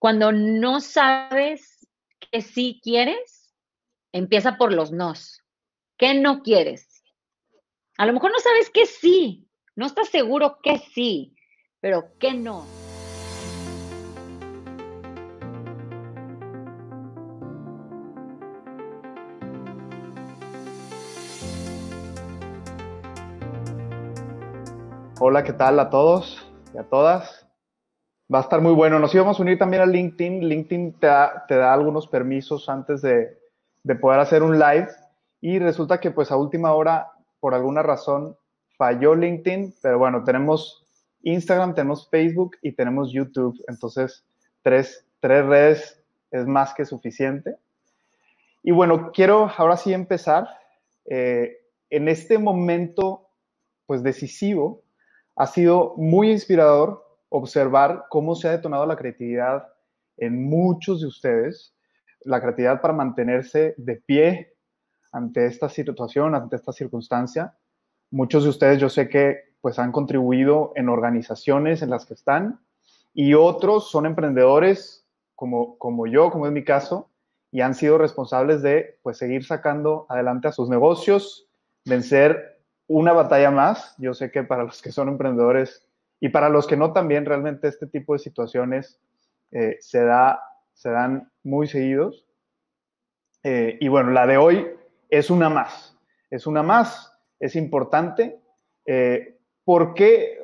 Cuando no sabes que sí quieres, empieza por los nos. ¿Qué no quieres? A lo mejor no sabes que sí, no estás seguro que sí, pero ¿qué no? Hola, ¿qué tal a todos y a todas? Va a estar muy bueno. Nos íbamos a unir también a LinkedIn. LinkedIn te da, algunos permisos antes de, poder hacer un live y resulta que pues a última hora, por alguna razón, falló LinkedIn, pero bueno, tenemos Instagram, tenemos Facebook y tenemos YouTube. Entonces, tres, redes es más que suficiente. Y bueno, quiero ahora sí empezar. Eh, en este momento, pues decisivo, ha sido muy inspirador observar cómo se ha detonado la creatividad en muchos de ustedes, la creatividad para mantenerse de pie ante esta situación, ante esta circunstancia. Muchos de ustedes yo sé que pues han contribuido en organizaciones en las que están y otros son emprendedores como, como yo, como es mi caso, y han sido responsables de pues seguir sacando adelante a sus negocios, vencer una batalla más. Yo sé que para los que son emprendedores y para los que no también, realmente este tipo de situaciones eh, se, da, se dan muy seguidos. Eh, y bueno, la de hoy es una más. Es una más, es importante. Eh, ¿por, qué,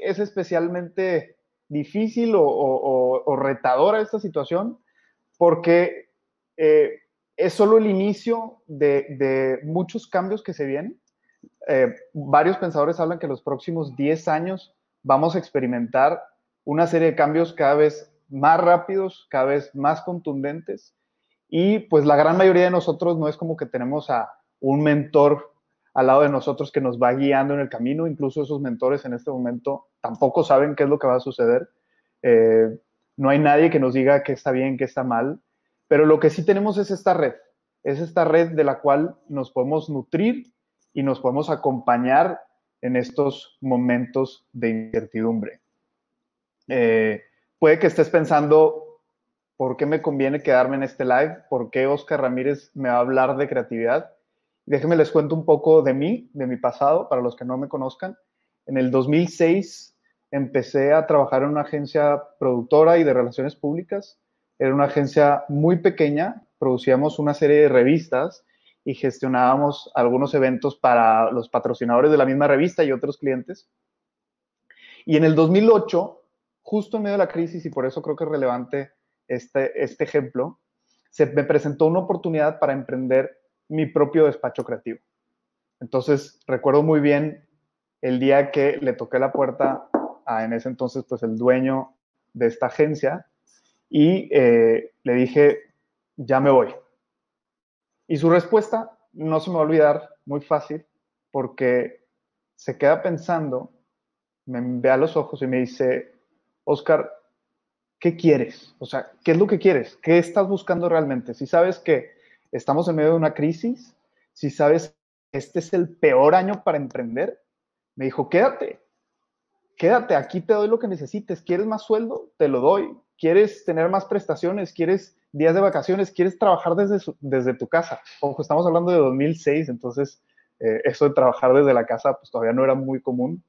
es especialmente difícil o, retadora esta situación? Porque es solo el inicio de, de muchos cambios que se vienen eh, varios pensadores hablan que los próximos 10 años vamos a experimentar una serie de cambios cada vez más rápidos, cada vez más contundentes. Y pues la gran mayoría de nosotros no es como que tenemos a un mentor al lado de nosotros que nos va guiando en el camino. Incluso esos mentores en este momento tampoco saben qué es lo que va a suceder. Eh, no hay nadie que nos diga qué está bien, qué está mal. Pero lo que sí tenemos es esta red. Es esta red de la cual nos podemos nutrir y nos podemos acompañar en estos momentos de incertidumbre. Eh, puede que estés pensando, ¿por qué me conviene quedarme en este live? ¿Por qué Oscar Ramírez me va a hablar de creatividad? Déjenme les cuento un poco de mí, de mi pasado, para los que no me conozcan. En el 2006 empecé a trabajar en una agencia productora y de relaciones públicas. Era una agencia muy pequeña, producíamos una serie de revistas y gestionábamos algunos eventos para los patrocinadores de la misma revista y otros clientes. Y en el 2008, justo en medio de la crisis, y por eso creo que es relevante este, este ejemplo, se me presentó una oportunidad para emprender mi propio despacho creativo. Entonces, recuerdo muy bien el día que le toqué la puerta a, en ese entonces, pues el dueño de esta agencia y eh, le dije, ya me voy. Y su respuesta no se me va a olvidar muy fácil porque se queda pensando, me ve a los ojos y me dice, Oscar, ¿qué quieres? O sea, ¿qué es lo que quieres? ¿Qué estás buscando realmente? Si sabes que estamos en medio de una crisis, si sabes que este es el peor año para emprender, me dijo, quédate, quédate, aquí te doy lo que necesites. ¿Quieres más sueldo? Te lo doy. ¿Quieres tener más prestaciones? ¿Quieres días de vacaciones, quieres trabajar desde, desde tu casa. Ojo, estamos hablando de 2006, entonces eh, eso de trabajar desde la casa pues todavía no era muy común.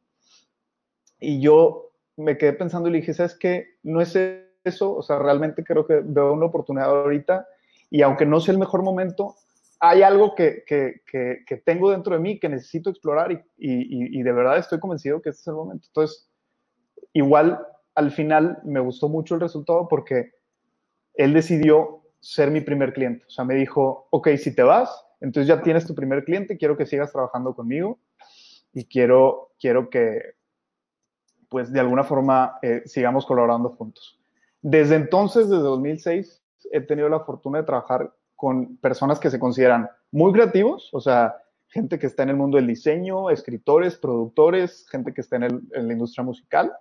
Y yo me quedé pensando y le dije, ¿sabes qué? No es eso, o sea, realmente creo que veo una oportunidad ahorita y aunque no sea el mejor momento, hay algo que, que, que, tengo dentro de mí que necesito explorar y, y, y, de verdad estoy convencido que este es el momento. Entonces, igual al final me gustó mucho el resultado porque él decidió ser mi primer cliente. O sea, me dijo, ok, si te vas, entonces ya tienes tu primer cliente, quiero que sigas trabajando conmigo y quiero, quiero que, pues, de alguna forma eh, sigamos colaborando juntos. Desde entonces, desde 2006, he tenido la fortuna de trabajar con personas que se consideran muy creativos, o sea, gente que está en el mundo del diseño, escritores, productores, gente que está en, en la industria musical,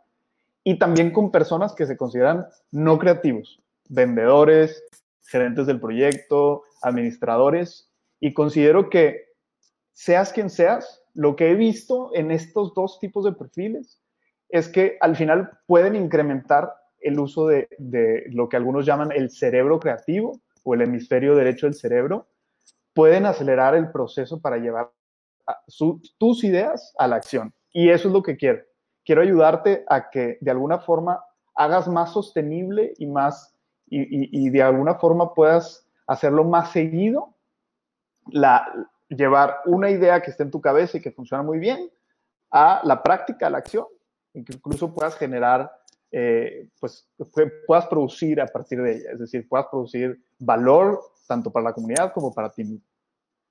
y también con personas que se consideran no creativos, vendedores, gerentes del proyecto, administradores, y considero que seas quien seas, lo que he visto en estos dos tipos de perfiles es que al final pueden incrementar el uso de, lo que algunos llaman el cerebro creativo o el hemisferio derecho del cerebro, pueden acelerar el proceso para llevar tus ideas a la acción. Y eso es lo que quiero. Quiero ayudarte a que de alguna forma hagas más sostenible y más y, de alguna forma puedas hacerlo más seguido, la, llevar una idea que esté en tu cabeza y que funciona muy bien a la práctica, a la acción, y que incluso puedas generar, eh, pues puedas producir a partir de ella, es decir, puedas producir valor tanto para la comunidad como para ti mismo.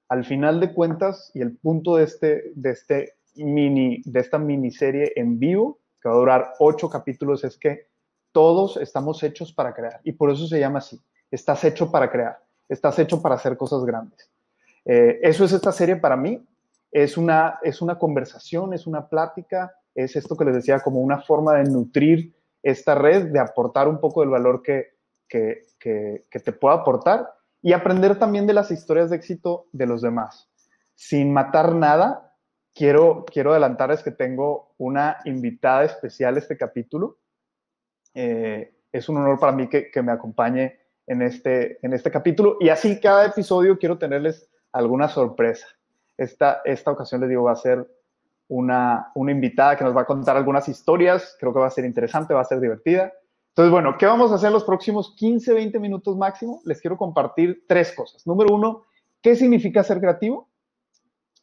Al final de cuentas, y el punto de, este, de, este mini, de esta miniserie en vivo, que va a durar ocho capítulos, es que todos estamos hechos para crear y por eso se llama así. Estás hecho para crear, estás hecho para hacer cosas grandes. Eh, eso es esta serie para mí. Es una, es una conversación, es una plática, es esto que les decía como una forma de nutrir esta red, de aportar un poco del valor que, que, que te pueda aportar y aprender también de las historias de éxito de los demás. Sin matar nada, quiero, quiero adelantarles que tengo una invitada especial este capítulo. Eh, es un honor para mí que, me acompañe en este, en este capítulo. Y así cada episodio quiero tenerles alguna sorpresa. Esta, esta ocasión les digo, va a ser una, una invitada que nos va a contar algunas historias. Creo que va a ser interesante, va a ser divertida. Entonces, bueno, ¿qué vamos a hacer los próximos 15, 20 minutos máximo? Les quiero compartir tres cosas. Número uno, ¿qué significa ser creativo?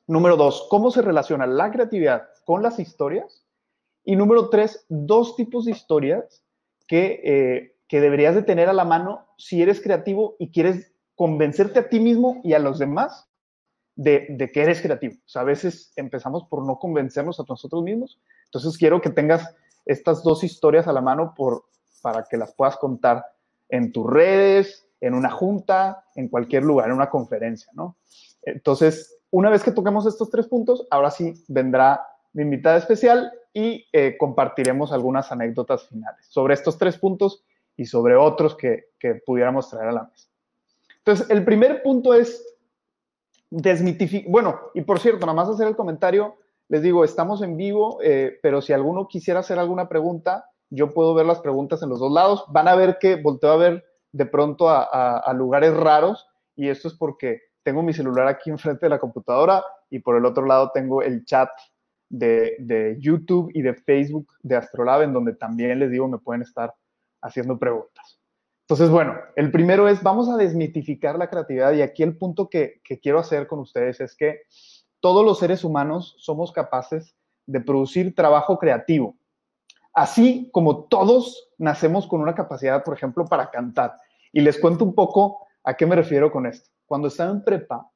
Número dos, ¿cómo se relaciona la creatividad con las historias? Y número tres, dos tipos de historias eh, que, deberías de tener a la mano si eres creativo y quieres convencerte a ti mismo y a los demás de, que eres creativo. O sea, a veces empezamos por no convencernos a nosotros mismos. Entonces quiero que tengas estas dos historias a la mano por, para que las puedas contar en tus redes, en una junta, en cualquier lugar, en una conferencia, ¿no? Entonces, una vez que toquemos estos tres puntos, ahora sí vendrá mi invitada especial y eh, compartiremos algunas anécdotas finales sobre estos tres puntos y sobre otros que, que pudiéramos traer a la mesa. Entonces, el primer punto es desmitificar, bueno, y por cierto, nada más hacer el comentario, les digo, estamos en vivo, eh, pero si alguno quisiera hacer alguna pregunta, yo puedo ver las preguntas en los dos lados. Van a ver que volteo a ver de pronto a, a lugares raros y esto es porque tengo mi celular aquí enfrente de la computadora y por el otro lado tengo el chat de, YouTube y de Facebook de Astrolab, en donde también les digo, me pueden estar haciendo preguntas. Entonces, bueno, el primero es, vamos a desmitificar la creatividad y aquí el punto que, que quiero hacer con ustedes es que todos los seres humanos somos capaces de producir trabajo creativo, así como todos nacemos con una capacidad, por ejemplo, para cantar. Y les cuento un poco a qué me refiero con esto. Cuando estaba en prepa,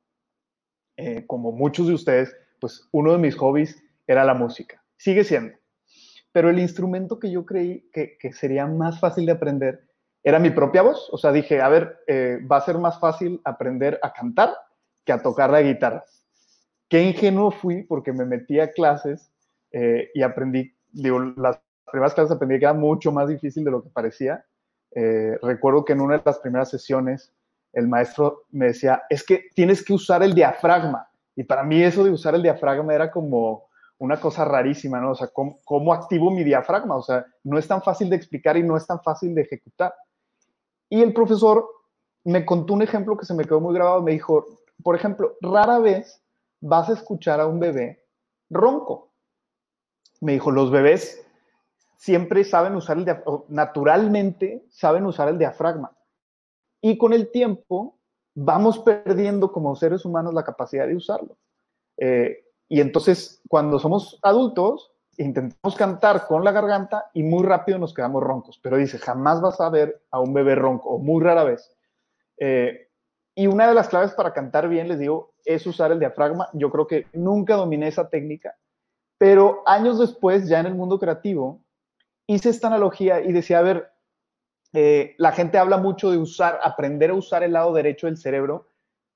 eh, como muchos de ustedes, pues uno de mis hobbies era la música. Sigue siendo. Pero el instrumento que yo creí que, sería más fácil de aprender era mi propia voz. O sea, dije, a ver, eh, va a ser más fácil aprender a cantar que a tocar la guitarra. Qué ingenuo fui porque me metí a clases eh, y aprendí, digo, las primeras clases aprendí que era mucho más difícil de lo que parecía. Eh, recuerdo que en una de las primeras sesiones el maestro me decía, es que tienes que usar el diafragma. Y para mí eso de usar el diafragma era como, una cosa rarísima, ¿no? O sea, ¿cómo, activo mi diafragma? O sea, no es tan fácil de explicar y no es tan fácil de ejecutar. Y el profesor me contó un ejemplo que se me quedó muy grabado. Me dijo, por ejemplo, rara vez vas a escuchar a un bebé ronco. Me dijo, los bebés siempre saben usar el diafragma, naturalmente saben usar el diafragma. Y con el tiempo vamos perdiendo como seres humanos la capacidad de usarlo. Eh, y entonces, cuando somos adultos, intentamos cantar con la garganta y muy rápido nos quedamos roncos. Pero dice, jamás vas a ver a un bebé ronco, o muy rara vez. Eh, y una de las claves para cantar bien, les digo, es usar el diafragma. Yo creo que nunca dominé esa técnica, pero años después, ya en el mundo creativo, hice esta analogía y decía, a ver, eh, la gente habla mucho de usar, aprender a usar el lado derecho del cerebro,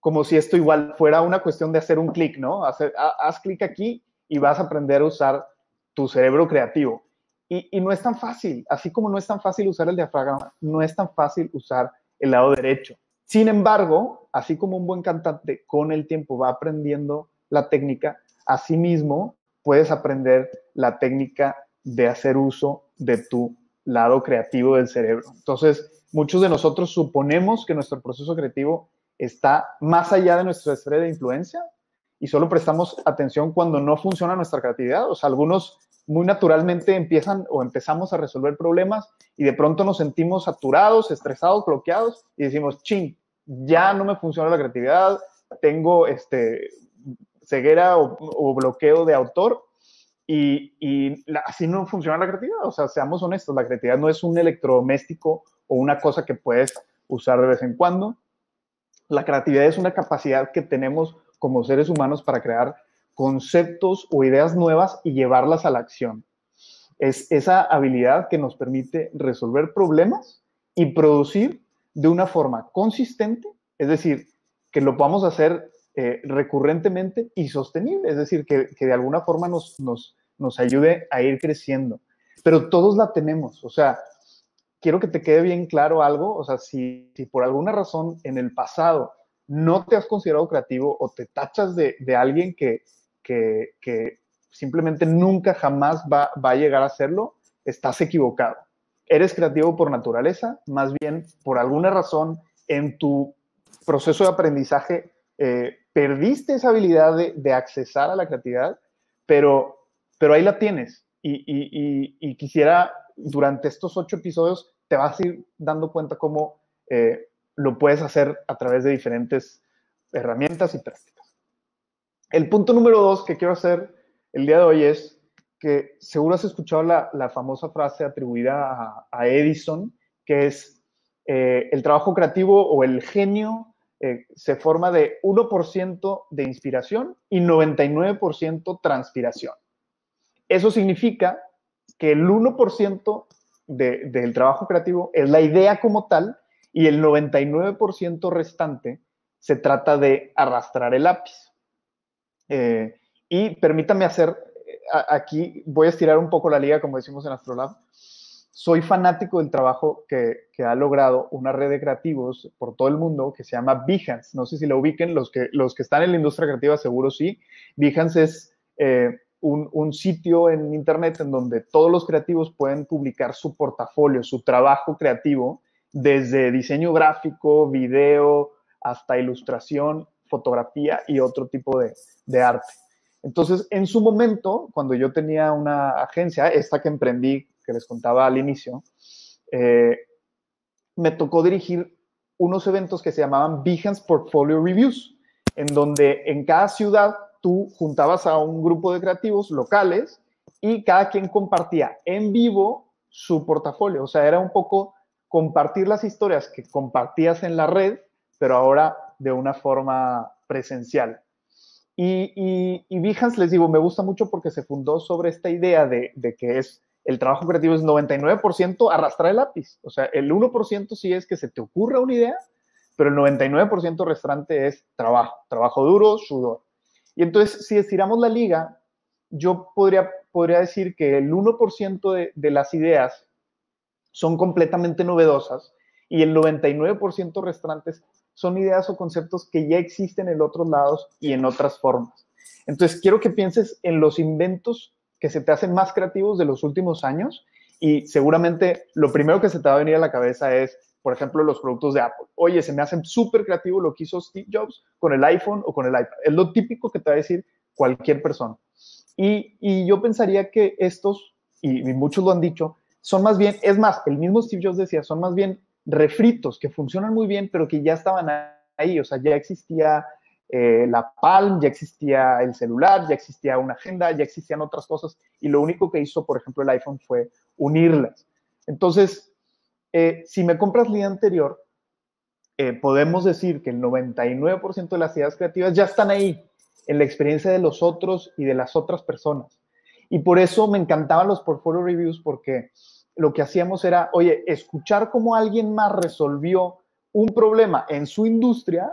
como si esto igual fuera una cuestión de hacer un clic, ¿no? Haz clic aquí y vas a aprender a usar tu cerebro creativo. Y, y, no es tan fácil, así como no es tan fácil usar el diafragma, no es tan fácil usar el lado derecho. Sin embargo, así como un buen cantante con el tiempo va aprendiendo la técnica, asimismo puedes aprender la técnica de hacer uso de tu lado creativo del cerebro. Entonces, muchos de nosotros suponemos que nuestro proceso creativo está más allá de nuestra esfera de influencia y solo prestamos atención cuando no funciona nuestra creatividad. O sea, algunos muy naturalmente empiezan o empezamos a resolver problemas y de pronto nos sentimos saturados, estresados, bloqueados y decimos, ching, ya no me funciona la creatividad, tengo este, ceguera o, bloqueo de autor y, así no funciona la creatividad. O sea, seamos honestos, la creatividad no es un electrodoméstico o una cosa que puedes usar de vez en cuando. La creatividad es una capacidad que tenemos como seres humanos para crear conceptos o ideas nuevas y llevarlas a la acción. Es esa habilidad que nos permite resolver problemas y producir de una forma consistente, es decir, que lo podamos hacer eh, recurrentemente y sostenible, es decir, que, de alguna forma nos, nos, nos ayude a ir creciendo. Pero todos la tenemos, o sea, quiero que te quede bien claro algo, o sea, si, por alguna razón en el pasado no te has considerado creativo o te tachas de, alguien que, que, simplemente nunca jamás va, a llegar a hacerlo, estás equivocado. Eres creativo por naturaleza, más bien por alguna razón en tu proceso de aprendizaje eh, perdiste esa habilidad de, accesar a la creatividad, pero, pero ahí la tienes. Y, quisiera, durante estos ocho episodios, te vas a ir dando cuenta cómo eh, lo puedes hacer a través de diferentes herramientas y prácticas. El punto número dos que quiero hacer el día de hoy es que seguro has escuchado la, famosa frase atribuida a, Edison, que es eh, el trabajo creativo o el genio eh, se forma de 1% de inspiración y 99% transpiración. Eso significa que el 1% del trabajo creativo es la idea como tal y el 99% restante se trata de arrastrar el lápiz. Eh, y permítame hacer, eh, aquí voy a estirar un poco la liga, como decimos en Astrolab. Soy fanático del trabajo que, ha logrado una red de creativos por todo el mundo que se llama Behance. No sé si lo ubiquen, los que, los que están en la industria creativa seguro sí. Behance es eh, un, sitio en Internet en donde todos los creativos pueden publicar su portafolio, su trabajo creativo desde diseño gráfico, video, hasta ilustración, fotografía y otro tipo de, arte. Entonces, en su momento, cuando yo tenía una agencia, esta que emprendí, que les contaba al inicio, eh, me tocó dirigir unos eventos que se llamaban Behance Portfolio Reviews, en donde en cada ciudad tú juntabas a un grupo de creativos locales y cada quien compartía en vivo su portafolio. O sea, era un poco compartir las historias que compartías en la red, pero ahora de una forma presencial. Y, y, y Behance, les digo, me gusta mucho porque se fundó sobre esta idea de, que es el trabajo creativo es 99% arrastrar el lápiz. O sea, el 1% sí es que se te ocurra una idea, pero el 99% restante es trabajo, trabajo duro, sudor. Y entonces, si estiramos la liga, yo podría, podría decir que el 1% de, de las ideas son completamente novedosas y el 99% restantes son ideas o conceptos que ya existen en otros lados y en otras formas. Entonces, quiero que pienses en los inventos que se te hacen más creativos de los últimos años y seguramente lo primero que se te va a venir a la cabeza es, por ejemplo, los productos de Apple. Oye, se me hacen súper creativo lo que hizo Steve Jobs con el iPhone o con el iPad. Es lo típico que te va a decir cualquier persona. Y, yo pensaría que estos, y muchos lo han dicho, son más bien, es más, el mismo Steve Jobs decía, son más bien refritos que funcionan muy bien, pero que ya estaban ahí, o sea, ya existía eh, la Palm, ya existía el celular, ya existía una agenda, ya existían otras cosas, y lo único que hizo, por ejemplo, el iPhone fue unirlas. Entonces, eh, si me compras día anterior, eh, podemos decir que el 99% de las ideas creativas ya están ahí, en la experiencia de los otros y de las otras personas. Y por eso me encantaban los portfolio reviews, porque lo que hacíamos era, oye, escuchar cómo alguien más resolvió un problema en su industria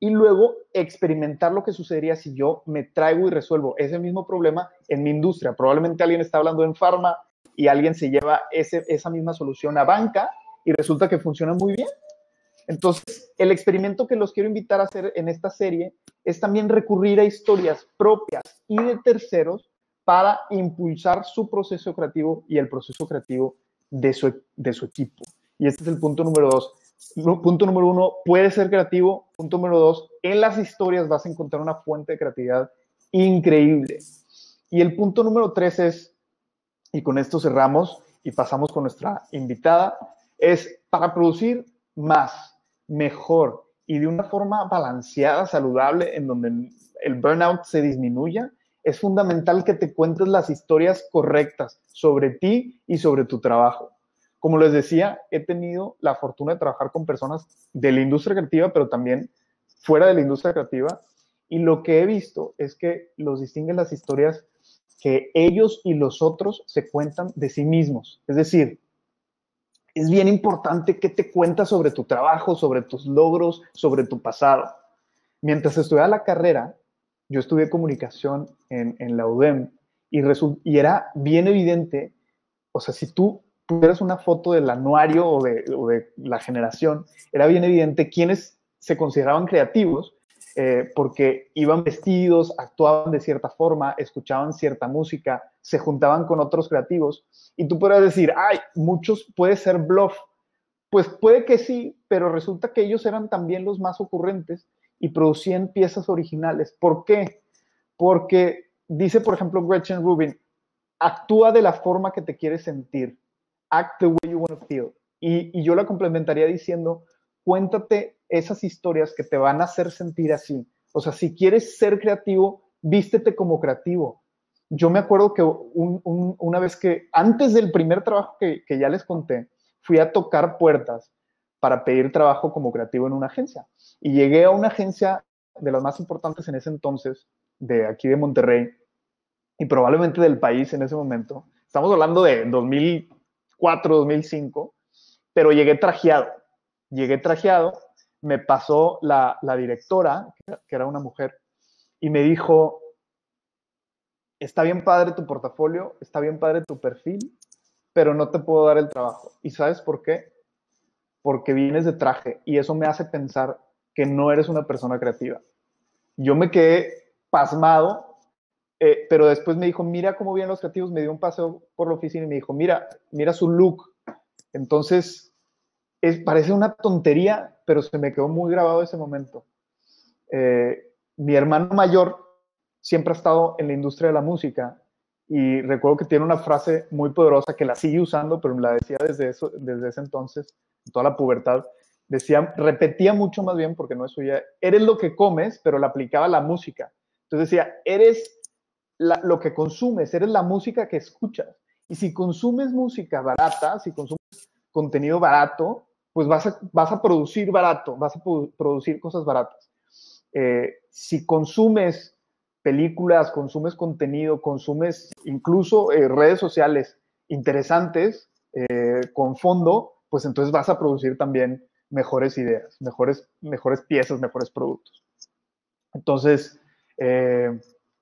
y luego experimentar lo que sucedería si yo me traigo y resuelvo ese mismo problema en mi industria. Probablemente alguien está hablando en farma y alguien se lleva ese, esa misma solución a banca y resulta que funciona muy bien. Entonces, el experimento que los quiero invitar a hacer en esta serie es también recurrir a historias propias y de terceros para impulsar su proceso creativo y el proceso creativo de su, de su equipo. Y este es el punto número dos. Punto número uno, puede ser creativo. Punto número dos, en las historias vas a encontrar una fuente de creatividad increíble. Y el punto número tres es, y con esto cerramos y pasamos con nuestra invitada, es para producir más, mejor y de una forma balanceada, saludable, en donde el burnout se disminuya, es fundamental que te cuentes las historias correctas sobre ti y sobre tu trabajo. Como les decía, he tenido la fortuna de trabajar con personas de la industria creativa, pero también fuera de la industria creativa, y lo que he visto es que los distinguen las historias que ellos y los otros se cuentan de sí mismos. Es decir, es bien importante que te cuentas sobre tu trabajo, sobre tus logros, sobre tu pasado. Mientras estudiaba la carrera, yo estudié comunicación en, la UDEM y, y era bien evidente, o sea, si tú tuvieras una foto del anuario o de la generación, era bien evidente quiénes se consideraban creativos eh, porque iban vestidos, actuaban de cierta forma, escuchaban cierta música, se juntaban con otros creativos. Y tú podrías decir, ay, muchos puede ser bluff. Pues puede que sí, pero resulta que ellos eran también los más ocurrentes y producían piezas originales. ¿Por qué? Porque dice, por ejemplo, Gretchen Rubin, actúa de la forma que te quieres sentir. Act the way you want to feel. Y, y yo la complementaría diciendo, cuéntate esas historias que te van a hacer sentir así. O sea, si quieres ser creativo, vístete como creativo. Yo me acuerdo que una vez que, antes del primer trabajo que, que ya les conté, fui a tocar puertas para pedir trabajo como creativo en una agencia. Y llegué a una agencia de las más importantes en ese entonces, de aquí de Monterrey, y probablemente del país en ese momento. Estamos hablando de 2004, 2005, pero llegué trajeado. Llegué trajeado me pasó la, directora, que era una mujer, y me dijo, está bien padre tu portafolio, está bien padre tu perfil, pero no te puedo dar el trabajo. ¿Y sabes por qué? Porque vienes de traje y eso me hace pensar que no eres una persona creativa. Yo me quedé pasmado, eh, pero después me dijo, mira cómo vienen los creativos, me dio un paseo por la oficina y me dijo, mira, mira su look. Entonces, es, parece una tontería, pero se me quedó muy grabado ese momento. Eh, mi hermano mayor siempre ha estado en la industria de la música y recuerdo que tiene una frase muy poderosa que la sigue usando, pero me la decía desde, eso, desde ese entonces, toda la pubertad. Decía, repetía mucho más bien, porque no es suya, eres lo que comes, pero la aplicaba a la música. Entonces decía, eres lo que consumes, eres la música que escuchas. Y si consumes música barata, si consumes contenido barato, pues vas a, vas a producir barato, vas a producir cosas baratas. Eh, si consumes películas, consumes contenido, consumes incluso eh, redes sociales interesantes eh, con fondo, pues entonces vas a producir también mejores ideas, mejores, mejores piezas, mejores productos. Entonces,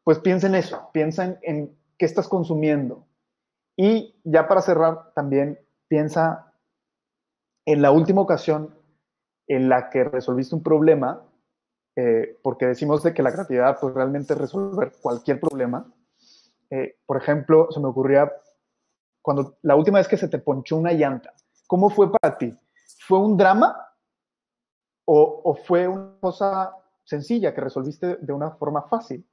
pues piensa en eso, piensa en, en qué estás consumiendo. Y ya para cerrar, también piensa en la última ocasión en la que resolviste un problema, eh, porque decimos de que la creatividad pues realmente resolver cualquier problema. Eh, por ejemplo, se me ocurría cuando la última vez que se te ponchó una llanta, ¿cómo fue para ti? ¿Fue un drama o, fue una cosa sencilla que resolviste de una forma fácil?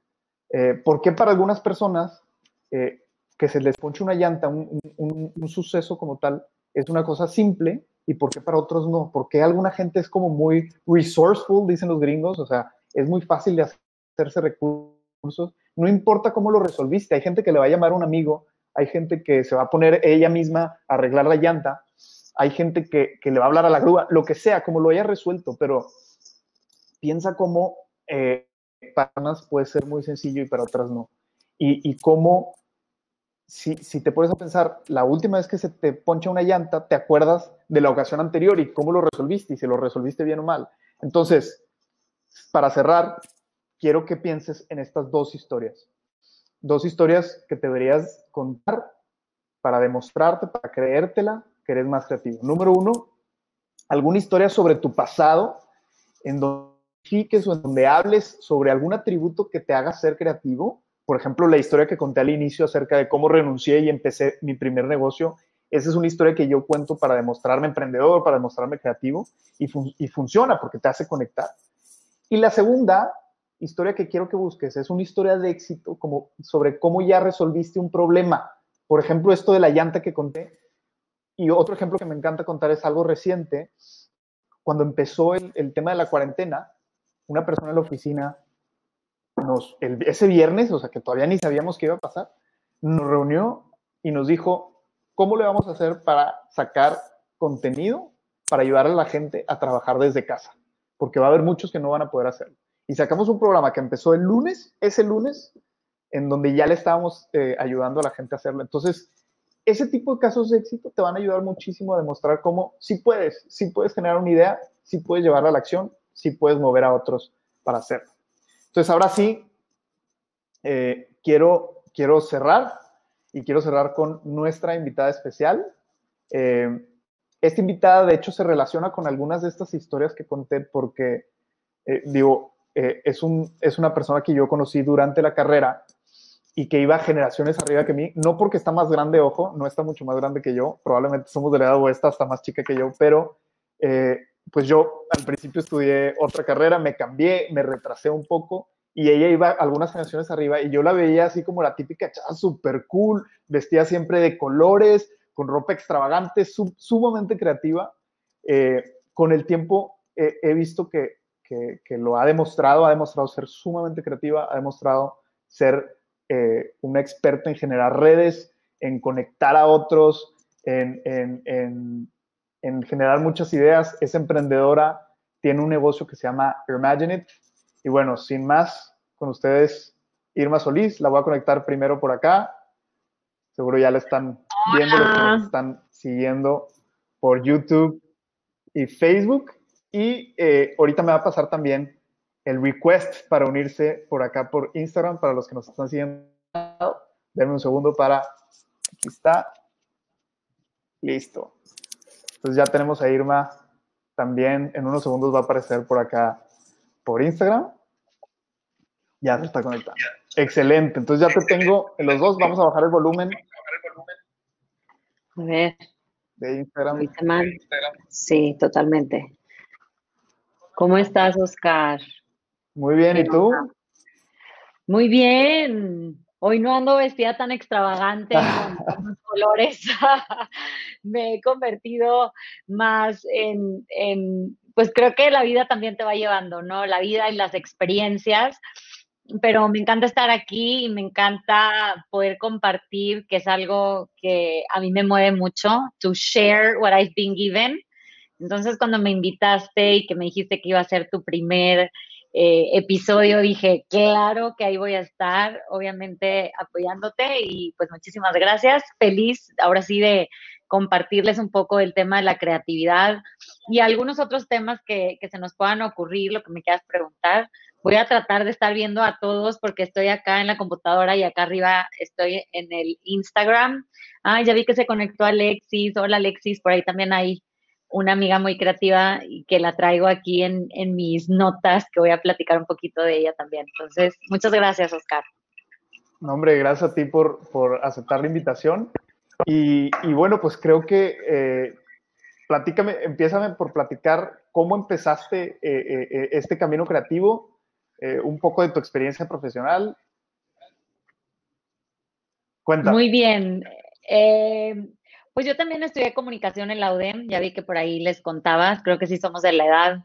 Eh, ¿Por qué para algunas personas que se les ponche una llanta, un suceso como tal, es una cosa simple y por qué para otros no? Porque alguna gente es como muy resourceful, dicen los gringos, o sea, es muy fácil de hacerse recursos, no importa cómo lo resolviste, hay gente que le va a llamar a un amigo, hay gente que se va a poner ella misma a arreglar la llanta, hay gente que, le va a hablar a la grúa, lo que sea, como lo haya resuelto, pero piensa cómo eh, para unas puede ser muy sencillo y para otras no. Y, y cómo si, te pones a pensar, la última vez que se te poncha una llanta, te acuerdas de la ocasión anterior y cómo lo resolviste y si lo resolviste bien o mal. Entonces, para cerrar, quiero que pienses en estas dos historias. Dos historias que te deberías contar para demostrarte, para creértela que eres más creativo. Número uno, alguna historia sobre tu pasado en donde o en donde hables sobre algún atributo que te haga ser creativo por ejemplo, la historia que conté al inicio acerca de cómo renuncié y empecé mi primer negocio Esa es una historia que yo cuento para demostrarme emprendedor, para demostrarme creativo y, funciona porque te hace conectar. Y la segunda historia que quiero que busques es una historia de éxito como sobre cómo ya resolviste un problema. Por ejemplo, esto de la llanta que conté. Y otro ejemplo que me encanta contar es algo reciente. Cuando empezó el tema de la cuarentena, una persona en la oficina, nos, ese viernes, o sea que todavía ni sabíamos qué iba a pasar, nos reunió y nos dijo, ¿cómo le vamos a hacer para sacar contenido para ayudar a la gente a trabajar desde casa? Porque va a haber muchos que no van a poder hacerlo. Y sacamos un programa que empezó el lunes, ese lunes, en donde ya le estábamos eh, ayudando a la gente a hacerlo. Entonces, ese tipo de casos de éxito te van a ayudar muchísimo a demostrar cómo sí puedes, sí puedes generar una idea, sí puedes llevarla a la acción, sí puedes mover a otros para hacerlo. Entonces, ahora sí, eh, quiero, quiero cerrar y quiero cerrar con nuestra invitada especial. Eh, esta invitada, de hecho, se relaciona con algunas de estas historias que conté porque, digo, eh, es, un, es una persona que yo conocí durante la carrera y que iba generaciones arriba que mí, no porque está más grande, ojo, no está mucho más grande que yo, probablemente somos de la edad opuesta, está más chica que yo, pero pues yo al principio estudié otra carrera, me cambié, me retrasé un poco y ella iba algunas generaciones arriba y yo la veía así como la típica chava súper cool, vestía siempre de colores, con ropa extravagante, sumamente creativa. Eh, con el tiempo he visto que que, lo ha demostrado, ha demostrado ser sumamente creativa, ha demostrado ser eh, una experta en generar redes, en conectar a otros, en, en, en, generar muchas ideas, es emprendedora, tiene un negocio que se llama Imagine It. Y bueno, sin más, con ustedes, Irma Solís, la voy a conectar primero por acá. Seguro ya la están viendo, los están siguiendo por YouTube y Facebook. Y eh, ahorita me va a pasar también el request para unirse por acá por Instagram, para los que nos están siguiendo. Denme un segundo para... Aquí está. Listo. Entonces ya tenemos a Irma también. En unos segundos va a aparecer por acá por Instagram. Ya se está conectando. Excelente. Entonces ya te tengo en los dos. Vamos a bajar el volumen. A ver. De Instagram. Sí, totalmente. ¿Cómo estás, Oscar? Muy bien, ¿y tú? Muy bien. Hoy no ando vestida tan extravagante con, los colores. Me he convertido más en, pues creo que la vida también te va llevando, ¿no? La vida y las experiencias. Pero me encanta estar aquí y me encanta poder compartir, que es algo que a mí me mueve mucho, to share what I've been given entonces, cuando me invitaste y que me dijiste que iba a ser tu primer eh, episodio, dije, claro que ahí voy a estar, obviamente apoyándote y pues muchísimas gracias. Feliz ahora sí de compartirles un poco el tema de la creatividad y algunos otros temas que, que se nos puedan ocurrir, lo que me quieras preguntar. Voy a tratar de estar viendo a todos porque estoy acá en la computadora y acá arriba estoy en el Instagram. Ah, ya vi que se conectó Alexis. Hola Alexis, por ahí también hay una amiga muy creativa y que la traigo aquí en, mis notas, que voy a platicar un poquito de ella también. Entonces, muchas gracias, Oscar. No, hombre, gracias a ti por, aceptar la invitación. Y, bueno, pues creo que eh, platícame, empiézame por platicar cómo empezaste eh, eh, este camino creativo, un poco de tu experiencia profesional. Cuéntame. Muy bien. Pues yo también estudié comunicación en la UDEM, ya vi que por ahí les contabas, creo que sí somos de la edad,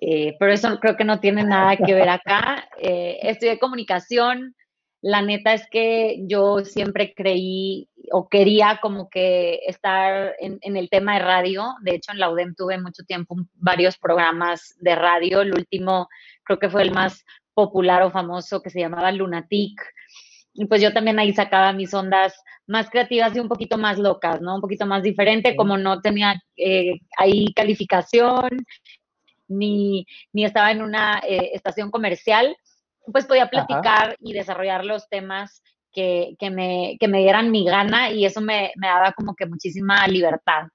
eh, pero eso creo que no tiene nada que ver acá. Eh, estudié comunicación, la neta es que yo siempre creí o quería como que estar en, en, el tema de radio. De hecho, en la UDEM tuve mucho tiempo varios programas de radio. El último creo que fue el más popular o famoso que se llamaba Lunatic. Y pues yo también ahí sacaba mis ondas más creativas y un poquito más locas, ¿no? Un poquito más diferente, como no tenía eh, ahí calificación, ni, ni, estaba en una eh, estación comercial, pues podía platicar y desarrollar los temas que, que, me, que, me, dieran mi gana y eso me, me, daba como que muchísima libertad.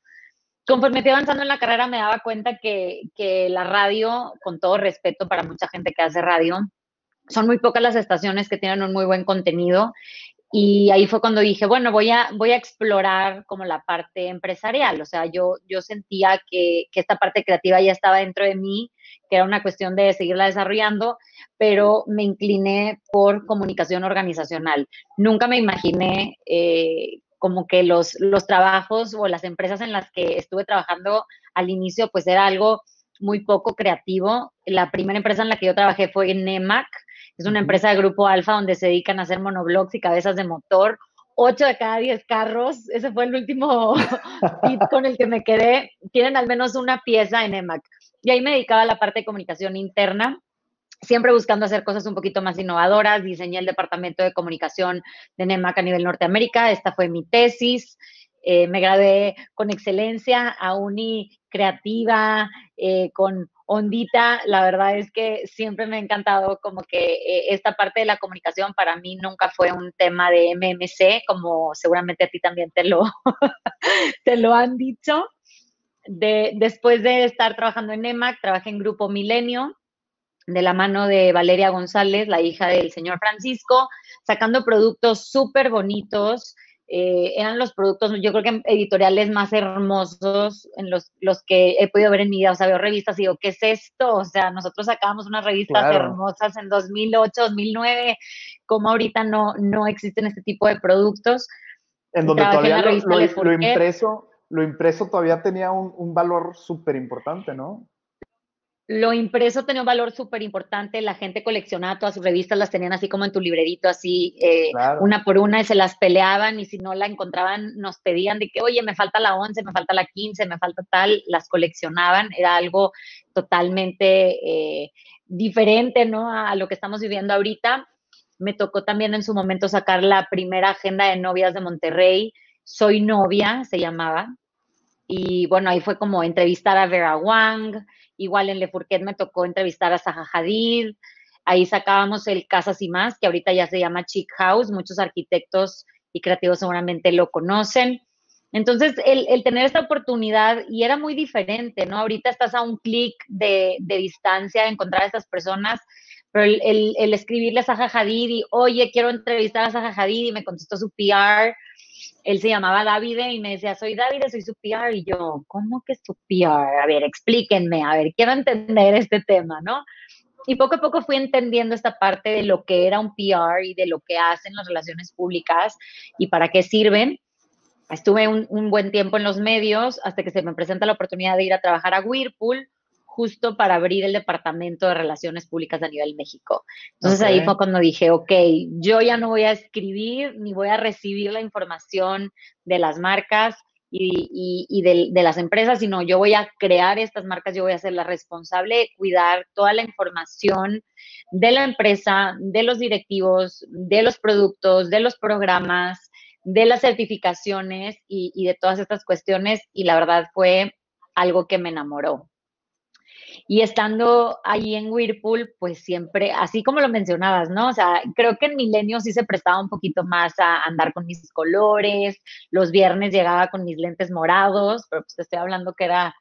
Conforme fui avanzando en la carrera me daba cuenta que, que la radio, con todo respeto para mucha gente que hace radio, son muy pocas las estaciones que tienen un muy buen contenido y ahí fue cuando dije, bueno, voy a, voy a explorar como la parte empresarial. O sea, yo, yo sentía que, que esta parte creativa ya estaba dentro de mí, que era una cuestión de seguirla desarrollando, pero me incliné por comunicación organizacional. Nunca me imaginé eh, como que los, los trabajos o las empresas en las que estuve trabajando al inicio, pues era algo muy poco creativo. La primera empresa en la que yo trabajé fue en NEMAC, es una empresa de grupo Alfa donde se dedican a hacer monoblocks y cabezas de motor. Ocho de cada diez carros, ese fue el último tip con el que me quedé, tienen al menos una pieza en NEMAC. Y ahí me dedicaba a la parte de comunicación interna, siempre buscando hacer cosas un poquito más innovadoras. Diseñé el departamento de comunicación de NEMAC a nivel Norteamérica. Esta fue mi tesis. Eh, me gradué con excelencia a Uni Creativa, eh, con ondita, la verdad es que siempre me ha encantado como que eh, esta parte de la comunicación para mí nunca fue un tema de MMC, como seguramente a ti también te lo, te lo han dicho. De, después de estar trabajando en EMAC, trabajé en Grupo Milenio, de la mano de Valeria González, la hija del señor Francisco, sacando productos súper bonitos, eh, eran los productos, yo creo que editoriales más hermosos en los, los que he podido ver en mi vida. O sea, veo revistas y digo, ¿qué es esto? O sea, nosotros sacábamos unas revistas hermosas en 2008, 2009, como ahorita no, no existen este tipo de productos. En donde todavía lo, lo, impreso, lo impreso todavía tenía un, un valor súper importante, ¿no? Lo impreso tenía un valor súper importante, la gente coleccionaba todas sus revistas, las tenían así como en tu librerito, así eh, una por una, y se las peleaban y si no la encontraban nos pedían de que, oye, me falta la 11, me falta la 15, me falta tal, las coleccionaban, era algo totalmente eh, diferente, ¿no? A, a lo que estamos viviendo ahorita. Me tocó también en su momento sacar la primera agenda de novias de Monterrey, Soy novia, se llamaba, y bueno, ahí fue como entrevistar a Vera Wang, Igual en Le Fourquet me tocó entrevistar a Zaha Hadid. Ahí sacábamos el Casas y Más, que ahorita ya se llama Chic House. Muchos arquitectos y creativos seguramente lo conocen. Entonces, el, tener esta oportunidad, y era muy diferente, ¿no? Ahorita estás a un clic de, distancia de encontrar a estas personas, pero el, el, escribirle a Zaha Hadid y, oye, quiero entrevistar a Zaha Hadid y me contestó su PR, él se llamaba David y me decía, soy David, soy su PR. Y yo, ¿cómo que su PR? A ver, explíquenme, a ver, quiero entender este tema, ¿no? Y poco a poco fui entendiendo esta parte de lo que era un PR y de lo que hacen las relaciones públicas y para qué sirven. Estuve un, un buen tiempo en los medios hasta que se me presenta la oportunidad de ir a trabajar a Whirlpool justo para abrir el departamento de relaciones públicas a nivel México. Entonces ahí fue cuando dije, ok, yo ya no voy a escribir ni voy a recibir la información de las marcas y, de, las empresas, sino yo voy a crear estas marcas, yo voy a ser la responsable de cuidar toda la información de la empresa, de los directivos, de los productos, de los programas, de las certificaciones y de todas estas cuestiones. Y la verdad fue algo que me enamoró. Y estando ahí en Whirlpool, pues siempre, así como lo mencionabas, ¿no? O sea, creo que en Milenio sí se prestaba un poquito más a andar con mis colores. Los viernes llegaba con mis lentes morados, pero pues te estoy hablando que era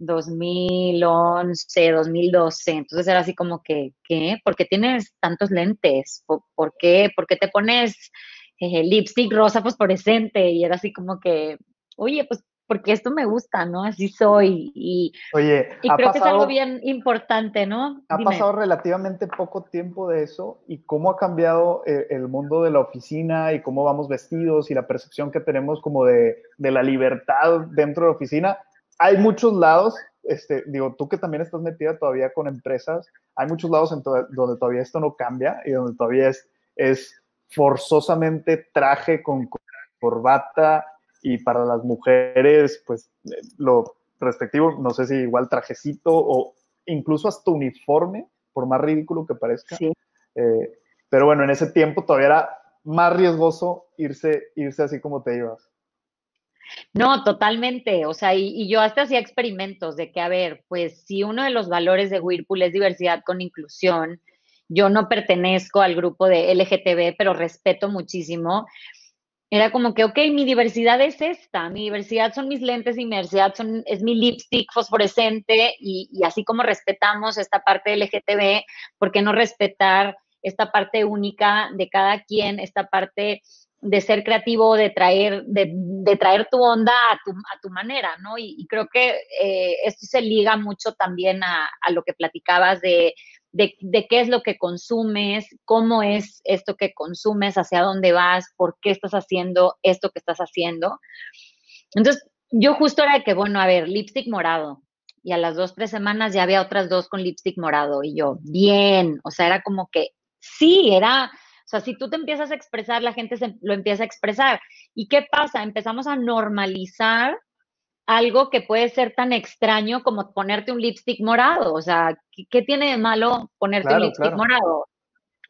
2011, 2012. Entonces era así como que, ¿qué? ¿Por qué tienes tantos lentes? ¿Por, qué? ¿Por qué te pones eh, lipstick rosa fosforescente? Y era así como que, oye, pues porque esto me gusta, ¿no? Así soy. Y, Oye, y creo que es algo bien importante, ¿no? Ha pasado relativamente poco tiempo de eso y cómo ha cambiado eh, el, mundo de la oficina y cómo vamos vestidos y la percepción que tenemos como de, de la libertad dentro de la oficina. Hay muchos lados, este, digo, tú que también estás metida todavía con empresas, hay muchos lados en donde todavía esto no cambia y donde todavía es, es forzosamente traje con corbata y para las mujeres, pues lo respectivo, no sé si igual trajecito o incluso hasta uniforme, por más ridículo que parezca. Eh, pero bueno, en ese tiempo todavía era más riesgoso irse, irse así como te ibas. No, totalmente. O sea, y, y, yo hasta hacía experimentos de que, a ver, pues si uno de los valores de Whirlpool es diversidad con inclusión, yo no pertenezco al grupo de LGTB, pero respeto muchísimo era como que, ok, mi diversidad es esta, mi diversidad son mis lentes y mi diversidad son, es mi lipstick fosforescente y, así como respetamos esta parte LGTB, ¿por qué no respetar esta parte única de cada quien, esta parte de ser creativo, de traer, de, traer tu onda a tu, a tu manera, ¿no? Y, creo que eh, esto se liga mucho también a, lo que platicabas de, de, qué es lo que consumes, cómo es esto que consumes, hacia dónde vas, por qué estás haciendo esto que estás haciendo. Entonces, yo justo era de que, bueno, a ver, lipstick morado. Y a las dos, tres semanas ya había otras dos con lipstick morado. Y yo, bien, o sea, era como que sí, era o sea, si tú te empiezas a expresar, la gente se, lo empieza a expresar. ¿Y qué pasa? Empezamos a normalizar algo que puede ser tan extraño como ponerte un lipstick morado. O sea, ¿qué, tiene de malo ponerte un lipstick morado?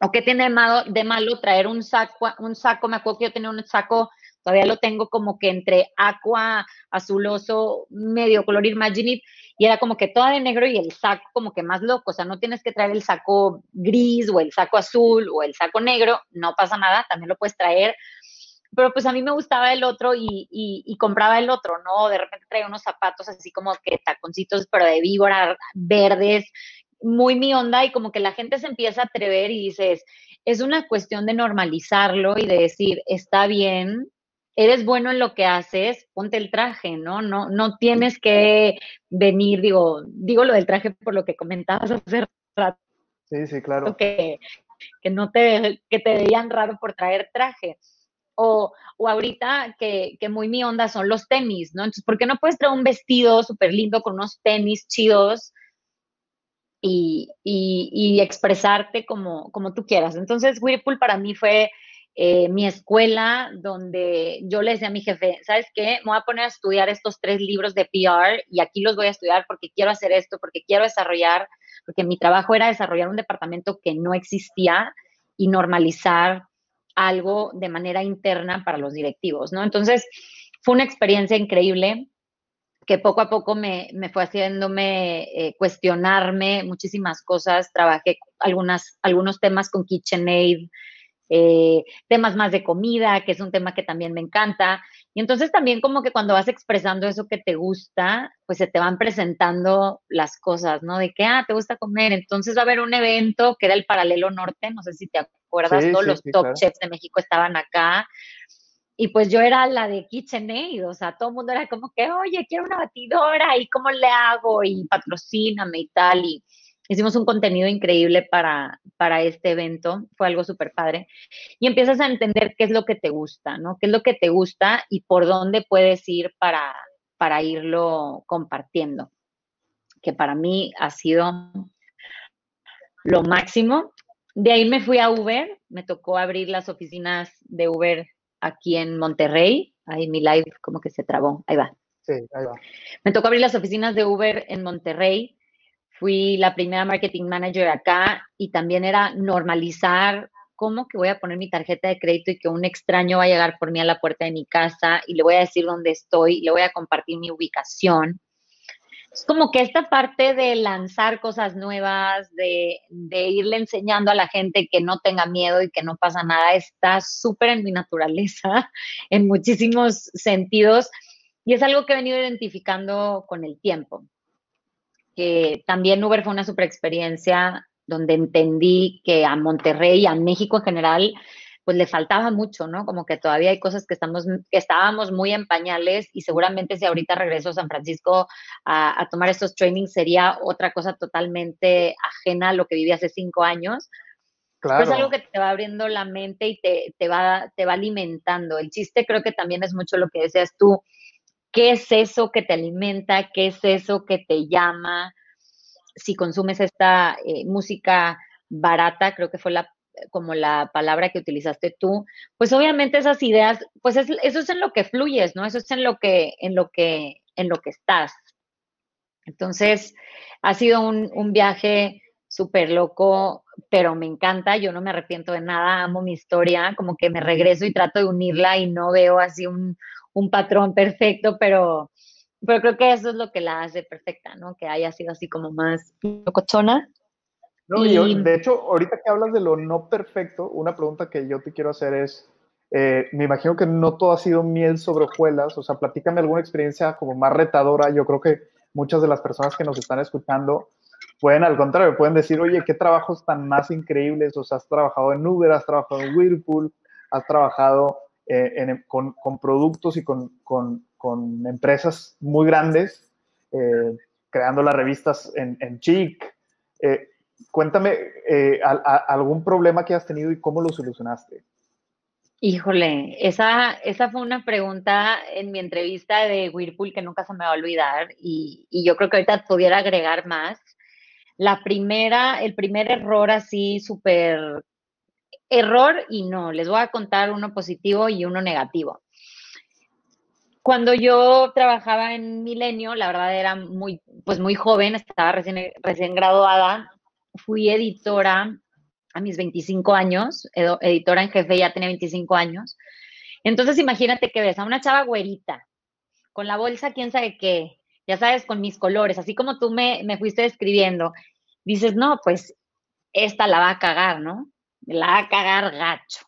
¿O qué tiene de malo, de malo traer un saco, un saco? Me acuerdo que yo tenía un saco, todavía lo tengo como que entre aqua, azuloso, medio color Imagine y era como que toda de negro y el saco como que más loco, o sea, no tienes que traer el saco gris o el saco azul o el saco negro, no pasa nada, también lo puedes traer, pero pues a mí me gustaba el otro y, compraba el otro, ¿no? De repente traía unos zapatos así como que taconcitos, pero de víbora, verdes, muy mi onda y como que la gente se empieza a atrever y dices, es una cuestión de normalizarlo y de decir, está bien, eres bueno en lo que haces, ponte el traje, ¿no? No, no tienes que venir, digo, digo lo del traje por lo que comentabas hace rato. Sí, sí, claro. Que, que no te, que te veían raro por traer traje. O, ahorita que, que, muy mi onda son los tenis, ¿no? Entonces, ¿por qué no puedes traer un vestido súper lindo con unos tenis chidos y, y, y, expresarte como, como tú quieras? Entonces, Whirlpool para mí fue eh, mi escuela, donde yo le decía a mi jefe, ¿sabes qué? Me voy a poner a estudiar estos tres libros de PR y aquí los voy a estudiar porque quiero hacer esto, porque quiero desarrollar, porque mi trabajo era desarrollar un departamento que no existía y normalizar algo de manera interna para los directivos, ¿no? Entonces, fue una experiencia increíble que poco a poco me, fue haciéndome eh, cuestionarme muchísimas cosas. Trabajé algunas, algunos temas con KitchenAid, eh, temas más de comida, que es un tema que también me encanta. Y entonces también como que cuando vas expresando eso que te gusta, pues se te van presentando las cosas, ¿no? De que, ah, te gusta comer. Entonces va a haber un evento que era el Paralelo Norte, no sé si te acuerdas, todos los top chefs de México estaban acá. Y pues yo era la de KitchenAid, o sea, todo el mundo era como que, oye, quiero una batidora, ¿y cómo le hago? Y patrocíname y tal. Y, Hicimos un contenido increíble para, para este evento, fue algo súper padre. Y empiezas a entender qué es lo que te gusta, ¿no? ¿Qué es lo que te gusta y por dónde puedes ir para, para irlo compartiendo? Que para mí ha sido lo máximo. De ahí me fui a Uber, me tocó abrir las oficinas de Uber aquí en Monterrey. Ahí mi live como que se trabó. Ahí va. Sí, ahí va. Me tocó abrir las oficinas de Uber en Monterrey fui la primera marketing manager acá y también era normalizar cómo que voy a poner mi tarjeta de crédito y que un extraño va a llegar por mí a la puerta de mi casa y le voy a decir dónde estoy, le voy a compartir mi ubicación. Es como que esta parte de lanzar cosas nuevas, de, de irle enseñando a la gente que no tenga miedo y que no pasa nada, está súper en mi naturaleza en muchísimos sentidos y es algo que he venido identificando con el tiempo que también Uber fue una super experiencia donde entendí que a Monterrey y a México en general, pues le faltaba mucho, ¿no? Como que todavía hay cosas que, estamos, que estábamos muy en pañales y seguramente si ahorita regreso a San Francisco a, tomar estos trainings sería otra cosa totalmente ajena a lo que viví hace cinco años. Claro. es algo que te va abriendo la mente y te, te, va, te va alimentando. El chiste creo que también es mucho lo que decías tú, qué es eso que te alimenta, qué es eso que te llama. Si consumes esta eh, música barata, creo que fue la como la palabra que utilizaste tú, pues obviamente esas ideas, pues eso es en lo que fluyes, ¿no? Eso es en lo que, en lo que, en lo que estás. Entonces, ha sido un, un viaje súper loco, pero me encanta, yo no me arrepiento de nada, amo mi historia, como que me regreso y trato de unirla y no veo así un, un patrón perfecto, pero, pero creo que eso es lo que la hace perfecta, ¿no? Que haya sido así como más locochona. No, y... de hecho, ahorita que hablas de lo no perfecto, una pregunta que yo te quiero hacer es, eh, me imagino que no todo ha sido miel sobre hojuelas, o sea, platícame alguna experiencia como más retadora, yo creo que muchas de las personas que nos están escuchando pueden al contrario, pueden decir, oye, qué trabajos tan más increíbles, o sea, has trabajado en Uber, has trabajado en Whirlpool, has trabajado eh, con, productos y con, empresas muy grandes, eh, creando las revistas en, en Chic. cuéntame algún problema que has tenido y cómo lo solucionaste. Híjole, esa, esa fue una pregunta en mi entrevista de Whirlpool que nunca se me va a olvidar y, y yo creo que ahorita pudiera agregar más. La primera, el primer error así súper error y no, les voy a contar uno positivo y uno negativo. Cuando yo trabajaba en Milenio, la verdad era muy, pues muy joven, estaba recién, recién graduada, fui editora a mis 25 años, editora en jefe, ya tenía 25 años. Entonces imagínate que ves a una chava güerita, con la bolsa, quién sabe qué, ya sabes, con mis colores, así como tú me, me fuiste describiendo, dices, no, pues esta la va a cagar, ¿no? La va a cagar gacho.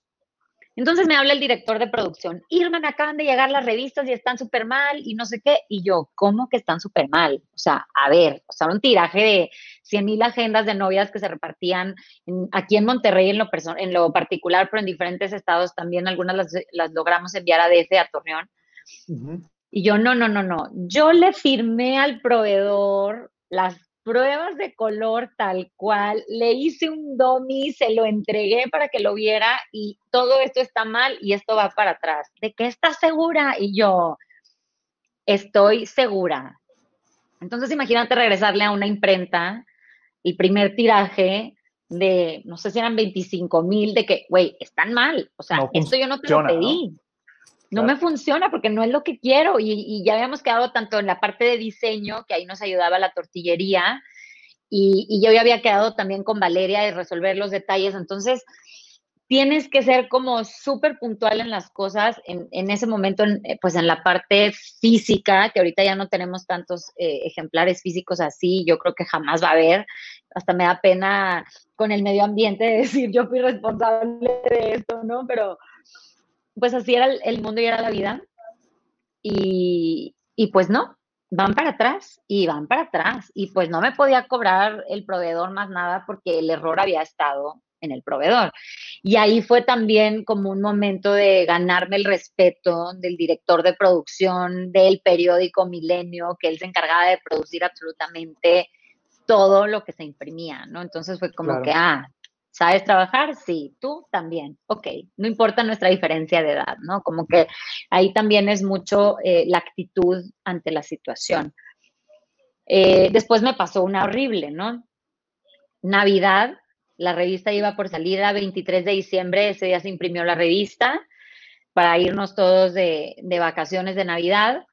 Entonces me habla el director de producción, Irma, me acaban de llegar las revistas y están súper mal y no sé qué. Y yo, ¿cómo que están súper mal? O sea, a ver, o sea, un tiraje de 100 mil agendas de novias que se repartían aquí en Monterrey en lo, en lo particular, pero en diferentes estados también, algunas las, logramos enviar a DF, a Torreón. Y yo, no, no, no, no. Yo le firmé al proveedor las pruebas de color tal cual, le hice un domi, se lo entregué para que lo viera y todo esto está mal y esto va para atrás. ¿De qué estás segura? Y yo, estoy segura. Entonces imagínate regresarle a una imprenta el primer tiraje de, no sé si eran 25 mil, de que, güey, están mal. O sea, esto yo no te lo pedí no me funciona porque no es lo que quiero y, ya habíamos quedado tanto en la parte de diseño, que ahí nos ayudaba la tortillería, y, yo ya había quedado también con Valeria de resolver los detalles, entonces tienes que ser como súper puntual en las cosas, en, ese momento, eh, pues en la parte física, que ahorita ya no tenemos tantos eh, ejemplares físicos así, yo creo que jamás va a haber, hasta me da pena con el medio ambiente decir yo fui responsable de esto, ¿no? Pero pues así era el, mundo y era la vida. Y, pues no, van para atrás y van para atrás. Y pues no me podía cobrar el proveedor más nada porque el error había estado en el proveedor. Y ahí fue también como un momento de ganarme el respeto del director de producción del periódico Milenio, que él se encargaba de producir absolutamente todo lo que se imprimía, ¿no? Entonces fue como que, ah, ¿Sabes trabajar? Sí, tú también. Ok, no importa nuestra diferencia de edad, ¿no? Como que ahí también es mucho eh, la actitud ante la situación. Eh, después me pasó una horrible, ¿no? Navidad, la revista iba por salir a 23 de diciembre, ese día se imprimió la revista para irnos todos de, vacaciones de Navidad.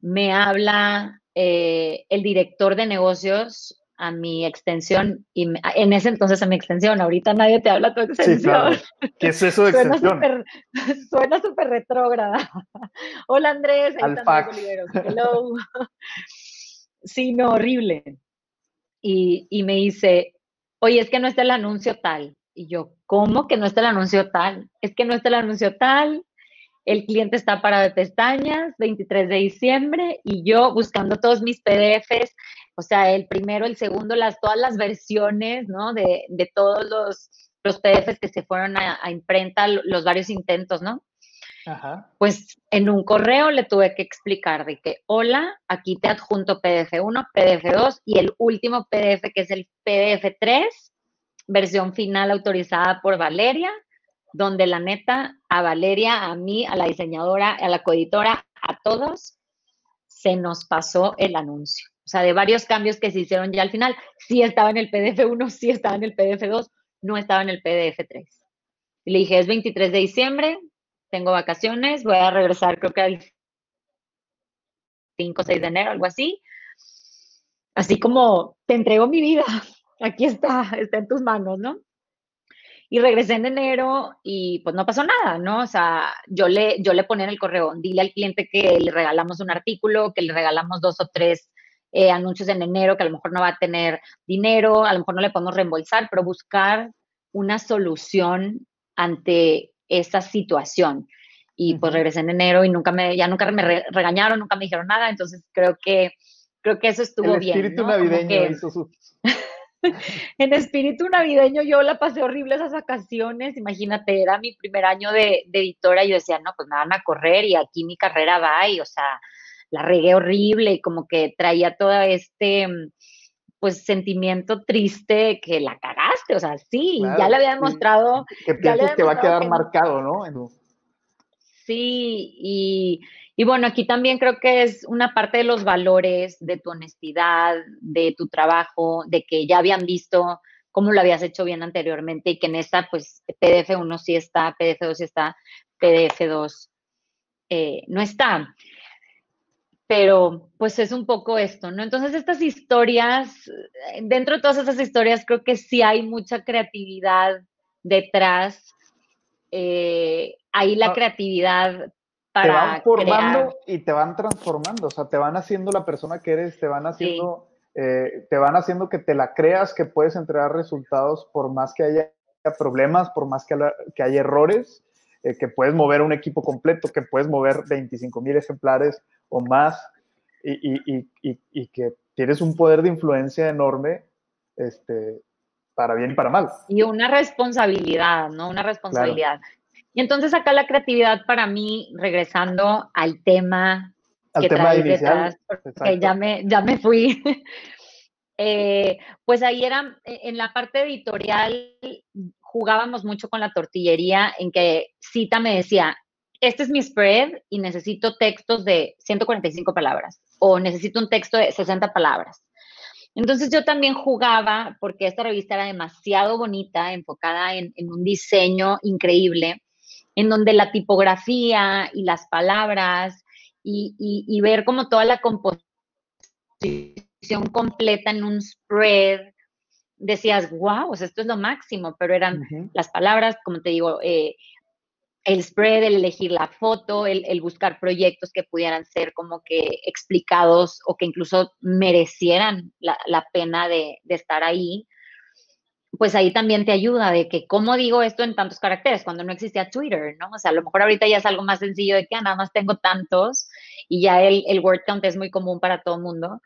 Me habla eh, el director de negocios a mi extensión y en ese entonces a mi extensión, ahorita nadie te habla tu extensión. ¿Qué es eso de extensión? Suena súper retrógrada. Hola Andrés, fax. Hello. sí, no, horrible. Y, y me dice, oye, es que no está el anuncio tal. Y yo, ¿cómo que no está el anuncio tal? Es que no está el anuncio tal, el cliente está para de pestañas, 23 de diciembre, y yo buscando todos mis PDFs, o sea, el primero, el segundo, las, todas las versiones, ¿no? De, de todos los, los PDFs que se fueron a, imprenta, los varios intentos, ¿no? Ajá. Pues en un correo le tuve que explicar de que, hola, aquí te adjunto PDF 1, PDF 2 y el último PDF que es el PDF 3, versión final autorizada por Valeria, donde la neta, a Valeria, a mí, a la diseñadora, a la coeditora, a todos, se nos pasó el anuncio. O sea, de varios cambios que se hicieron ya al final, sí estaba en el PDF 1, sí estaba en el PDF 2, no estaba en el PDF 3. Y le dije, es 23 de diciembre, tengo vacaciones, voy a regresar creo que al 5 o 6 de enero, algo así. Así como te entrego mi vida, aquí está, está en tus manos, ¿no? Y regresé en enero y pues no pasó nada, ¿no? O sea, yo le, yo le ponía en el correo, dile al cliente que le regalamos un artículo, que le regalamos dos o tres eh, anuncios en enero, que a lo mejor no va a tener dinero, a lo mejor no le podemos reembolsar, pero buscar una solución ante esa situación. Y pues regresé en enero y nunca me, ya nunca me regañaron, nunca me dijeron nada, entonces creo que, creo que eso estuvo el bien. Espíritu navideño hizo su... en espíritu navideño yo la pasé horrible esas vacaciones, imagínate, era mi primer año de, editora y yo decía, no, pues me van a correr y aquí mi carrera va y, o sea, la regué horrible y como que traía todo este, pues, sentimiento triste que la cagaste, o sea, sí, ya le había demostrado. Que piensas que va a quedar marcado, ¿no? Sí, y y bueno, aquí también creo que es una parte de los valores, de tu honestidad, de tu trabajo, de que ya habían visto cómo lo habías hecho bien anteriormente y que en esta, pues, PDF 1 sí está, PDF 2 sí está, PDF 2 eh, no está. Pero pues es un poco esto, ¿no? Entonces estas historias, dentro de todas esas historias creo que sí hay mucha creatividad detrás. Eh, ahí la ah. creatividad te van formando y te van transformando, o sea, te van haciendo la persona que eres, te van haciendo, eh, te van haciendo que te la creas que puedes entregar resultados por más que haya problemas, por más que, que haya errores, eh, que puedes mover un equipo completo, que puedes mover 25 mil ejemplares o más y, y, y, y, que tienes un poder de influencia enorme, este, para bien y para mal. Y una responsabilidad, ¿no? Una responsabilidad. Y entonces acá la creatividad para mí, regresando al tema que tema inicial, porque ya me, ya me fui, eh, pues ahí era, en la parte editorial jugábamos mucho con la tortillería en que Cita me decía, este es mi spread y necesito textos de 145 palabras o necesito un texto de 60 palabras. Entonces yo también jugaba, porque esta revista era demasiado bonita, enfocada en, un diseño increíble, en donde la tipografía y las palabras y, ver como toda la composición completa en un spread, decías, wow, esto es lo máximo, pero eran las palabras, como te digo, eh, el spread, el elegir la foto, el, buscar proyectos que pudieran ser como que explicados o que incluso merecieran la, pena de, de, estar ahí pues ahí también te ayuda de que, ¿cómo digo esto en tantos caracteres? Cuando no existía Twitter, ¿no? O sea, a lo mejor ahorita ya es algo más sencillo de que ah, nada más tengo tantos y ya el, el word count es muy común para todo el mundo.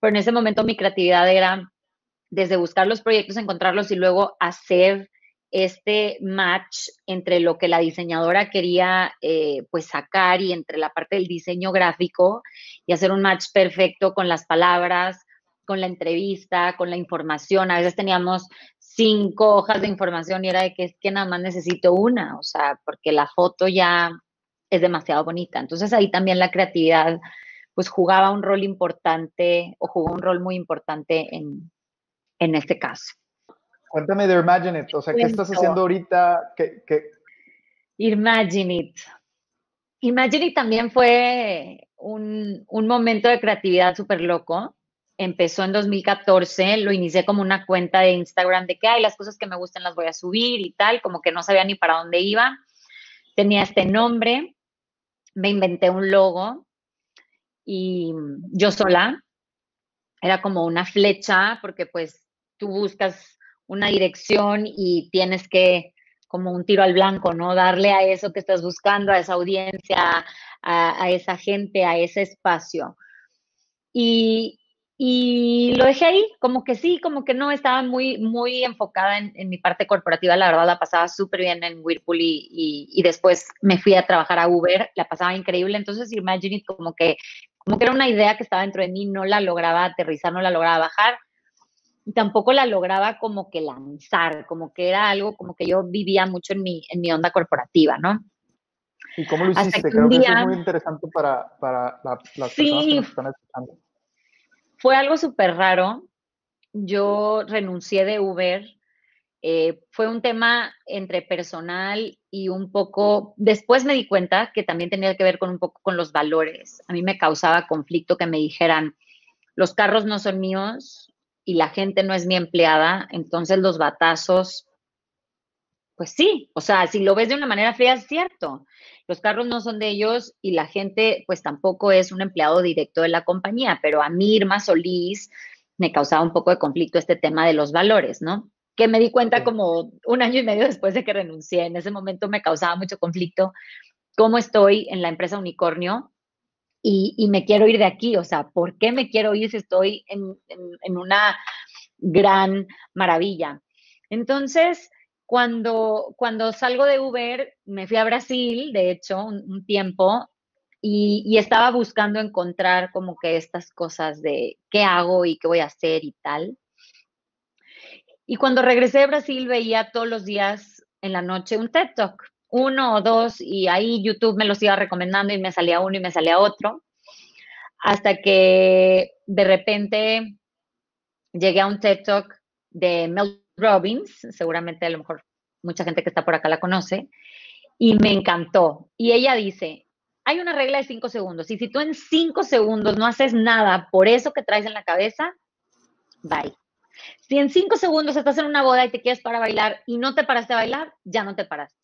Pero en ese momento mi creatividad era desde buscar los proyectos, encontrarlos y luego hacer este match entre lo que la diseñadora quería eh, pues sacar y entre la parte del diseño gráfico y hacer un match perfecto con las palabras, con la entrevista, con la información. A veces teníamos cinco hojas de información y era de que es que nada más necesito una, o sea, porque la foto ya es demasiado bonita. Entonces ahí también la creatividad pues jugaba un rol importante o jugó un rol muy importante en, en este caso. Cuéntame de Imagine It, o sea, ¿qué estás haciendo ahorita? ¿Qué, qué? Imagine It. Imagine It también fue un, un momento de creatividad súper loco empezó en 2014, lo inicié como una cuenta de Instagram de que hay las cosas que me gustan las voy a subir y tal, como que no sabía ni para dónde iba. Tenía este nombre, me inventé un logo y yo sola, era como una flecha, porque pues tú buscas una dirección y tienes que, como un tiro al blanco, ¿no? Darle a eso que estás buscando, a esa audiencia, a, esa gente, a ese espacio. Y, y lo dejé ahí, como que sí, como que no, estaba muy, muy enfocada en, mi parte corporativa, la verdad la pasaba súper bien en Whirlpool y, y, después me fui a trabajar a Uber, la pasaba increíble, entonces Imagine It como que, como que era una idea que estaba dentro de mí, no la lograba aterrizar, no la lograba bajar, y tampoco la lograba como que lanzar, como que era algo como que yo vivía mucho en mi, en mi onda corporativa, ¿no? ¿Y cómo lo hiciste? Creo que eso es muy interesante para, para las personas que nos están escuchando fue algo súper raro. Yo renuncié de Uber. Eh, fue un tema entre personal y un poco, después me di cuenta que también tenía que ver con un poco con los valores. A mí me causaba conflicto que me dijeran, los carros no son míos y la gente no es mi empleada, entonces los batazos, pues sí, o sea, si lo ves de una manera fría es cierto, los carros no son de ellos y la gente pues tampoco es un empleado directo de la compañía, pero a mí, Irma Solís, me causaba un poco de conflicto este tema de los valores, ¿no? Que me di cuenta como un año y medio después de que renuncié. En ese momento me causaba mucho conflicto cómo estoy en la empresa Unicornio y, me quiero ir de aquí. O sea, ¿por qué me quiero ir si estoy en, en una gran maravilla. Entonces, cuando, cuando salgo de Uber, me fui a Brasil, de hecho, un, tiempo, y, y, estaba buscando encontrar como que estas cosas de qué hago y qué voy a hacer y tal. Y cuando regresé de Brasil veía todos los días en la noche un TED Talk, uno o dos, y ahí YouTube me los iba recomendando y me salía uno y me salía otro, hasta que de repente llegué a un TED Talk de Mel Robbins, seguramente a lo mejor mucha gente que está por acá la conoce, y me encantó. Y ella dice, hay una regla de cinco segundos, y si tú en cinco segundos no haces nada por eso que traes en la cabeza, bye. Si en cinco segundos estás en una boda y te quieres para bailar y no te paraste a bailar, ya no te paraste.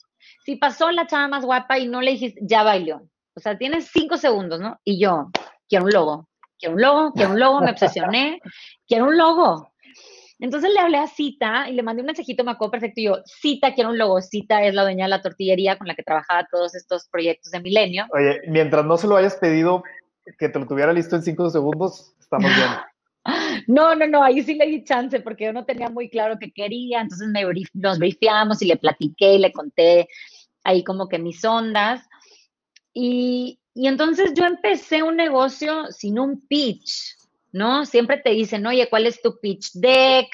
Si pasó la chava más guapa y no le dijiste, ya bailó. O sea, tienes cinco segundos, ¿no? Y yo, quiero un logo, quiero un logo, quiero un logo, me obsesioné, quiero un logo. Entonces le hablé a Cita y le mandé un mensajito, me acuerdo perfecto, y yo, Cita, quiero un logo. Cita es la dueña de la tortillería con la que trabajaba todos estos proyectos de Milenio. Oye, mientras no se lo hayas pedido que te lo tuviera listo en cinco segundos, estamos bien. No, no, no, ahí sí le di chance porque yo no tenía muy claro qué quería, entonces me, nos brifiamos y le platiqué y le conté ahí como que mis ondas. Y, y entonces yo empecé un negocio sin un pitch, ¿no? Siempre te dicen, oye, ¿cuál es tu pitch deck?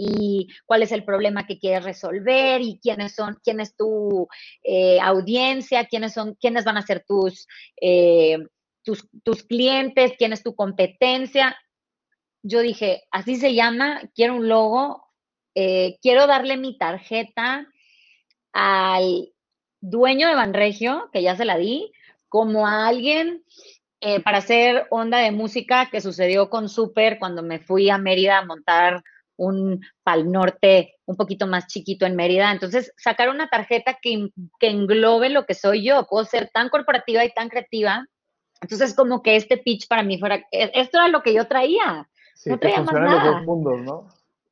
y cuál es el problema que quieres resolver y quiénes son, quién es tu eh, audiencia, quiénes son, quiénes van a ser tus, eh, tus, tus, clientes, quién es tu competencia. Yo dije, así se llama, quiero un logo, eh, quiero darle mi tarjeta al dueño de Banregio, que ya se la di, como a alguien eh, para hacer onda de música que sucedió con Super cuando me fui a Mérida a montar un Pal Norte un poquito más chiquito en Mérida. Entonces, sacar una tarjeta que, que, englobe lo que soy yo. Puedo ser tan corporativa y tan creativa. Entonces, como que este pitch para mí fuera, e, esto era lo que yo traía. Sí, no traía más nada. los dos mundos, ¿no?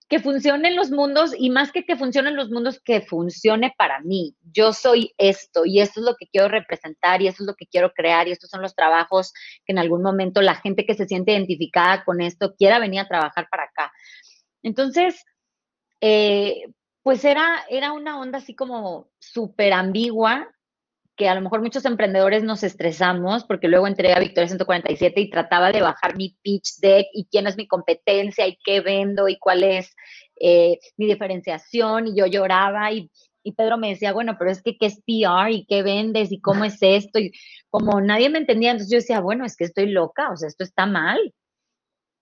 Que funcionen los mundos y más que que funcionen los mundos, que funcione para mí. Yo soy esto y esto es lo que quiero representar y esto es lo que quiero crear y estos son los trabajos que en algún momento la gente que se siente identificada con esto quiera venir a trabajar para acá. Entonces, eh, pues era, era una onda así como súper ambigua, que a lo mejor muchos emprendedores nos estresamos porque luego entré a Victoria 147 y trataba de bajar mi pitch deck y quién es mi competencia y qué vendo y cuál es eh, mi diferenciación y yo lloraba y, y, Pedro me decía, bueno, pero es que qué es PR y qué vendes y cómo es esto y como nadie me entendía, entonces yo decía, bueno, es que estoy loca, o sea, esto está mal.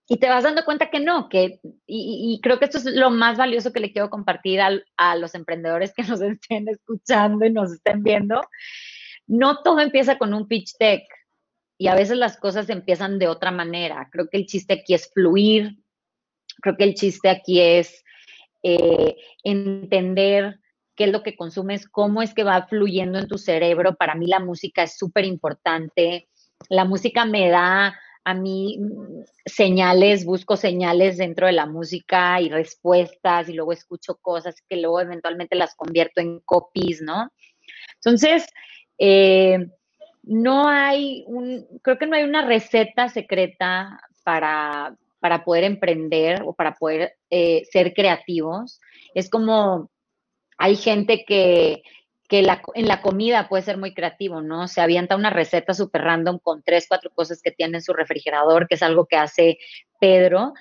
Y te vas dando cuenta que no, que, y, creo que esto es lo más valioso que le quiero compartir a, a los emprendedores que nos estén escuchando y nos estén viendo. No todo empieza con un pitch deck y a veces las cosas empiezan de otra manera. Creo que el chiste aquí es fluir, creo que el chiste aquí es eh, entender qué es lo que consumes, cómo es que va fluyendo en tu cerebro. Para mí la música es súper importante. La música me da a mí mm, señales, busco señales dentro de la música y respuestas y luego escucho cosas que luego eventualmente las convierto en copies, ¿no? Entonces, eh, no hay un, creo que no hay una receta secreta para, para poder emprender o para poder eh, ser creativos. Es como hay gente que, que en la comida puede ser muy creativo, ¿no? Se avienta una receta súper random con tres, cuatro cosas que tiene en su refrigerador, que es algo que hace Pedro,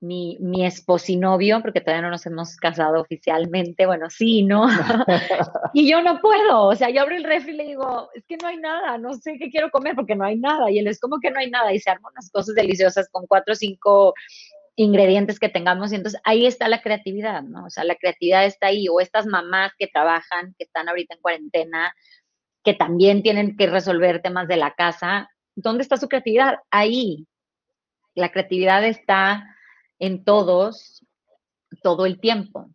mi, mi esposinovio, porque todavía no nos hemos casado oficialmente, bueno, sí, ¿no? y yo no puedo, o sea, yo abro el refri y le digo, es que no hay nada, no sé qué quiero comer porque no hay nada, y él es como que no hay nada, y se arman unas cosas deliciosas con cuatro o cinco ingredientes que tengamos, y entonces ahí está la creatividad, ¿no? O sea, la creatividad está ahí, o estas mamás que trabajan, que están ahorita en cuarentena, que también tienen que resolver temas de la casa, ¿dónde está su creatividad? Ahí. La creatividad está en todos, todo el tiempo.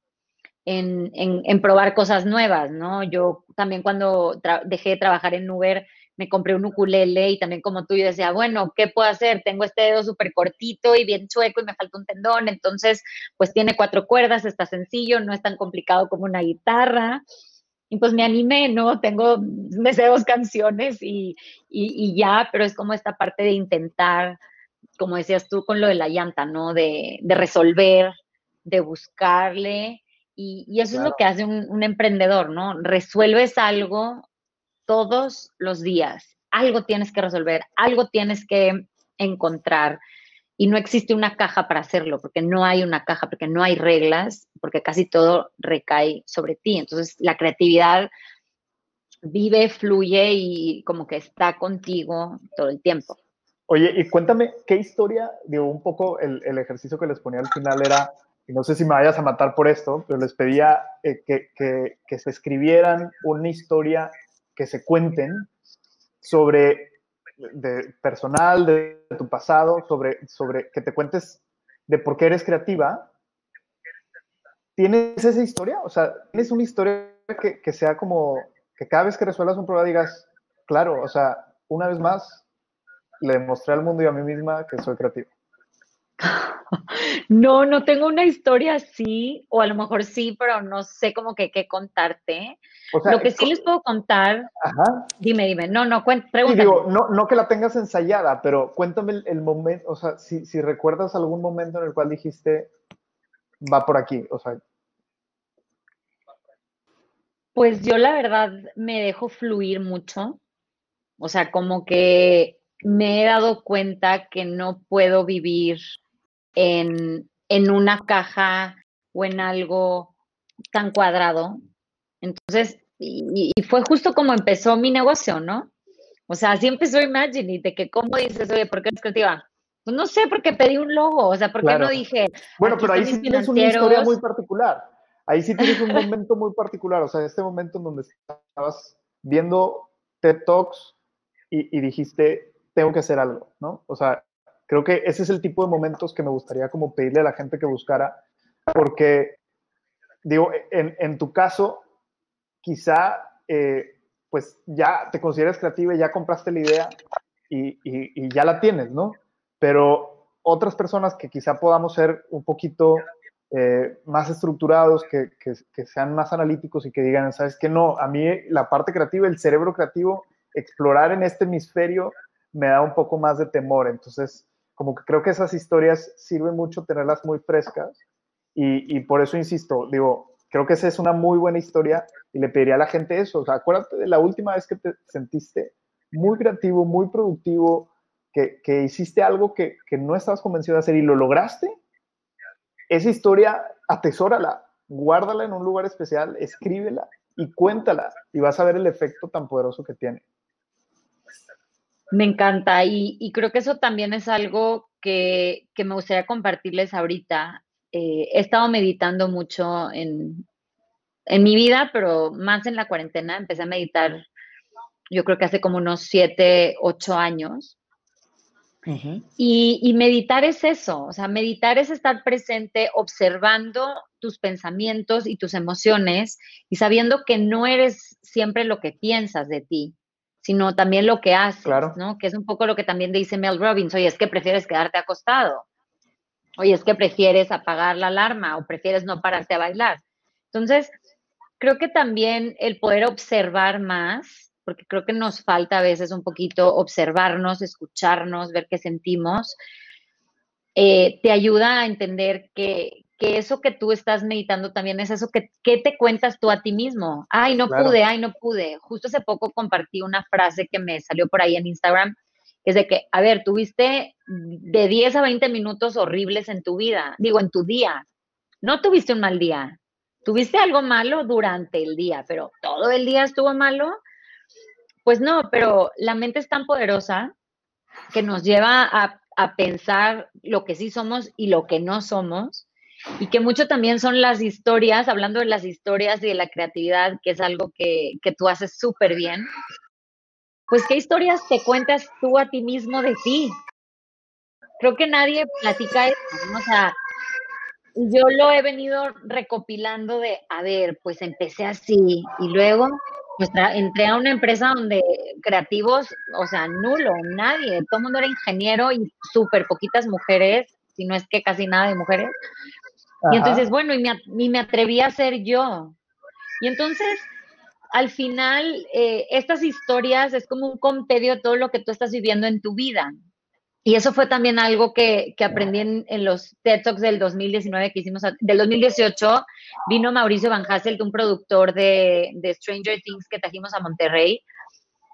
En, en, probar cosas nuevas, ¿no? Yo también cuando dejé de trabajar en Uber, me compré un ukulele y también como tú, yo decía, bueno, ¿qué puedo hacer? Tengo este dedo súper cortito y bien chueco y me falta un tendón, entonces, pues tiene cuatro cuerdas, está sencillo, no es tan complicado como una guitarra. Y pues me animé, ¿no? Tengo, me sé dos canciones y, y, y ya, pero es como esta parte de intentar como decías tú con lo de la llanta, ¿no? De, resolver de buscarle, y, eso es lo que hace un, un, emprendedor, ¿no? Resuelves algo todos los días, algo tienes que resolver, algo tienes que encontrar. Y no existe una caja para hacerlo, porque no hay una caja, porque no hay reglas, porque casi todo recae sobre ti. Entonces, la creatividad vive, fluye y como que está contigo todo el tiempo. Oye, y cuéntame, ¿qué historia, digo, un poco el, ejercicio que les ponía al final era, y no sé si me vayas a matar por esto, pero les pedía eh, que, se escribieran una historia, que se cuenten sobre de personal, de, tu pasado, sobre, sobre que te cuentes de por qué eres creativa. ¿Tienes esa historia? O sea, ¿tienes una historia que, que sea como que cada vez que resuelvas un problema digas, claro, o sea, una vez más, le demostré al mundo y a mí misma que soy creativo. No, no tengo una historia así, o a lo mejor sí, pero no sé cómo que qué contarte. lo que sí les puedo contar, Ajá. dime, dime, no, no, pregúntame. digo, no, no que la tengas ensayada, pero cuéntame el, el momento, o sea, si, si, recuerdas algún momento en el cual dijiste, va por aquí, o sea, pues yo la verdad me dejo fluir mucho. O sea, como que me he dado cuenta que no puedo vivir en, una caja o en algo tan cuadrado. Entonces, y, fue justo como empezó mi negocio, ¿no? O sea, así empezó Imagine, de que cómo dices, oye, ¿por qué eres creativa? Pues no sé, porque pedí un logo, o sea, ¿por qué no dije? Bueno, pero ahí sí tienes una historia muy particular ahí sí tienes un momento muy particular, o sea, este momento en donde estabas viendo TED Talks y, dijiste, tengo que hacer algo, ¿no? O sea, creo que ese es el tipo de momentos que me gustaría como pedirle a la gente que buscara, porque, digo, en, tu caso, quizá, eh, pues ya te consideras creativa y ya compraste la idea y, y ya la tienes, ¿no? Pero otras personas que quizá podamos ser un poquito eh, más estructurados, que, sean más analíticos y que digan, sabes que no, a mí la parte creativa, el cerebro creativo, explorar en este hemisferio me da un poco más de temor. Entonces, como que creo que esas historias sirven mucho tenerlas muy frescas y, por eso insisto, digo, creo que esa es una muy buena historia y le pediría a la gente eso. Acuérdate de la última vez que te sentiste muy creativo, muy productivo, que, hiciste algo que, que no estabas convencido de hacer y lo lograste esa historia, atesórala, guárdala en un lugar especial, escríbela y cuéntala y vas a ver el efecto tan poderoso que tiene. Me encanta y, creo que eso también es algo que, me gustaría compartirles ahorita. Eh, he estado meditando mucho en, en mi vida, pero más en la cuarentena. Empecé a meditar, yo creo que hace como unos siete, ocho años y, meditar es eso, o sea, meditar es estar presente observando tus pensamientos y tus emociones y sabiendo que no eres siempre lo que piensas de ti, sino también lo que haces, ¿no? Que es un poco lo que también dice Mel Robbins, oye, es que prefieres quedarte acostado, oye, es que prefieres apagar la alarma o prefieres no pararte a bailar. Entonces, creo que también el poder observar más porque creo que nos falta a veces un poquito observarnos, escucharnos, ver qué sentimos, eh, te ayuda a entender que, eso que tú estás meditando también es eso que, te cuentas tú a ti mismo. Ay, no pude, ay, no pude. Justo hace poco compartí una frase que me salió por ahí en Instagram, que es de que, a ver, tuviste de 10 a 20 minutos horribles en tu vida, digo, en tu día. No tuviste un mal día, tuviste algo malo durante el día, pero todo el día estuvo malo pues no, pero la mente es tan poderosa que nos lleva a, pensar lo que sí somos y lo que no somos, y que mucho también son las historias, hablando de las historias y de la creatividad, que es algo que, que tú haces súper bien, pues qué historias te cuentas tú a ti mismo de ti. Creo que nadie platica eso, o sea, yo lo he venido recopilando de, a ver, pues empecé así y luego entré a una empresa donde creativos, o sea, nulo, nadie, todo el mundo era ingeniero y súper poquitas mujeres, si no es que casi nada de mujeres. Y entonces, bueno, y me, me atreví a ser yo. Y entonces, al final, eh, estas historias es como un compendio de todo lo que tú estás viviendo en tu vida. Y eso fue también algo que, aprendí en, los TED Talks del 2019 que hicimos, del 2018, vino Mauricio Van Hasselt, un productor de, de Stranger Things que trajimos a Monterrey,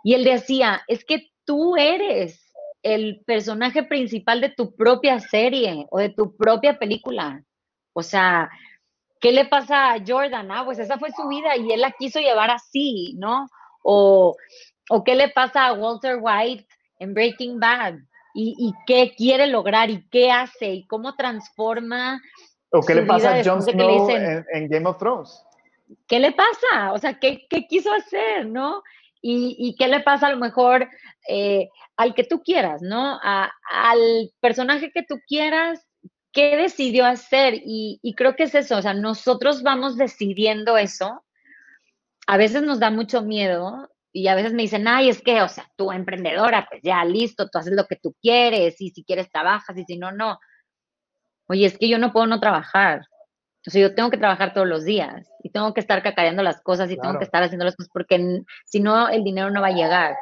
y él decía, es que tú eres el personaje principal de tu propia serie o de tu propia película. O sea, ¿qué le pasa a Jordan? Ah, pues esa fue su vida y él la quiso llevar así, ¿no? O, o qué le pasa a Walter White en Breaking Bad y, qué quiere lograr y qué hace y cómo transforma. O qué le pasa a Jon Snow en, Game of Thrones. ¿Qué le pasa? O sea, ¿qué, qué quiso hacer, no? Y, y, qué le pasa a lo mejor eh, al que tú quieras, ¿no? al personaje que tú quieras, ¿qué decidió hacer? Y, y, creo que es eso, o sea, nosotros vamos decidiendo eso. A veces nos da mucho miedo y a veces me dicen, ay, es que, o sea, tú emprendedora, pues ya listo, tú haces lo que tú quieres y si quieres trabajas y si no, no. Oye, es que yo no puedo no trabajar. O sea, yo tengo que trabajar todos los días y tengo que estar cacareando las cosas y tengo que estar haciendo las cosas porque si no, el dinero no va a llegar.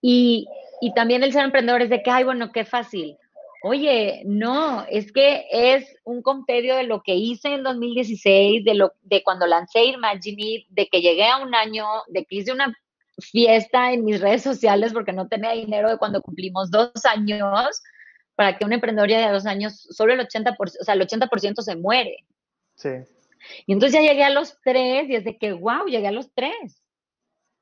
Y, y también el ser emprendedor es de que, ay, bueno, qué fácil. Oye, no, es que es un compendio de lo que hice en 2016, de, lo, de cuando lancé Imagine de que llegué a un año, de que hice una fiesta en mis redes sociales porque no tenía dinero de cuando cumplimos dos años, para que un emprendedor ya de dos años, solo el 80%, o sea, el 80% se muere. Sí. Y entonces ya llegué a los tres y es de que, wow, llegué a los tres.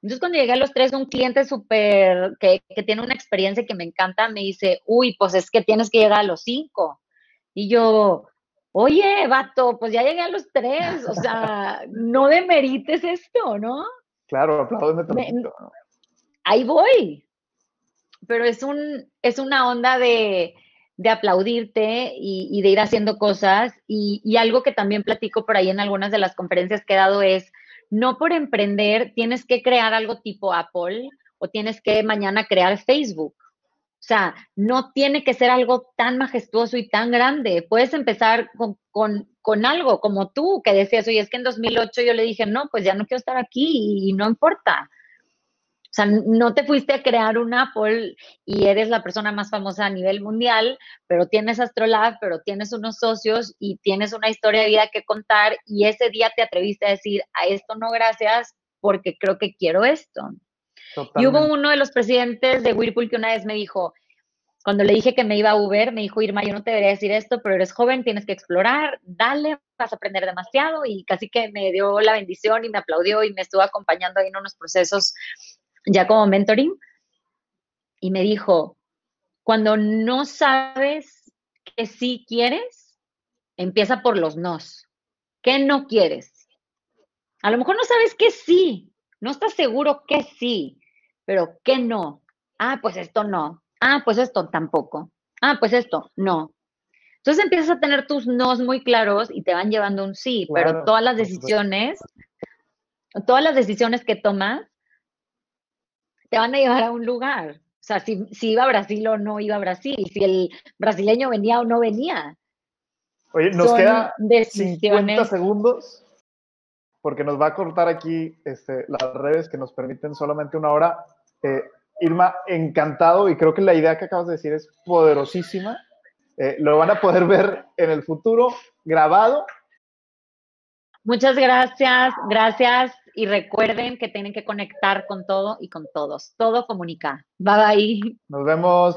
Entonces cuando llegué a los tres, un cliente súper, que, que, tiene una experiencia que me encanta, me dice, uy, pues es que tienes que llegar a los cinco. Y yo, oye, vato, pues ya llegué a los tres, o sea, no demerites esto, ¿no? Claro, apláudeme ¿no? Ahí voy. Pero es, un, es una onda de, de aplaudirte y, de ir haciendo cosas. Y, y, algo que también platico por ahí en algunas de las conferencias que he dado es, no por emprender tienes que crear algo tipo Apple o tienes que mañana crear Facebook. O sea, no tiene que ser algo tan majestuoso y tan grande. Puedes empezar con, con, con, algo como tú, que decías, oye, es que en 2008 yo le dije, no, pues ya no quiero estar aquí y no importa. O sea, no te fuiste a crear un Apple y eres la persona más famosa a nivel mundial, pero tienes Astrolab, pero tienes unos socios y tienes una historia de vida que contar y ese día te atreviste a decir, a esto no gracias porque creo que quiero esto. Y hubo uno de los presidentes de Whirlpool que una vez me dijo, cuando le dije que me iba a Uber, me dijo, Irma, yo no te debería decir esto, pero eres joven, tienes que explorar, dale, vas a aprender demasiado. Y casi que me dio la bendición y me aplaudió y me estuvo acompañando ahí en unos procesos ya como mentoring, y me dijo, cuando no sabes que sí quieres, empieza por los nos. ¿Qué no quieres? A lo mejor no sabes que sí, no estás seguro que sí, pero ¿qué no? Ah, pues esto no. Ah, pues esto tampoco. Ah, pues esto no. Entonces empiezas a tener tus nos muy claros y te van llevando un sí, pero todas las decisiones, todas las decisiones que tomas te van a llevar a un lugar. O sea, si, iba a Brasil o no iba a Brasil, si el brasileño venía o no venía. Oye, nos queda 50 segundos porque nos va a cortar aquí este, las redes que nos permiten solamente una hora. Eh, Irma, encantado y creo que la idea que acabas de decir es poderosísima. Eh, lo van a poder ver en el futuro grabado. Muchas gracias, gracias y recuerden que tienen que conectar con todo y con todos. Todo comunica. Bye bye. Nos vemos.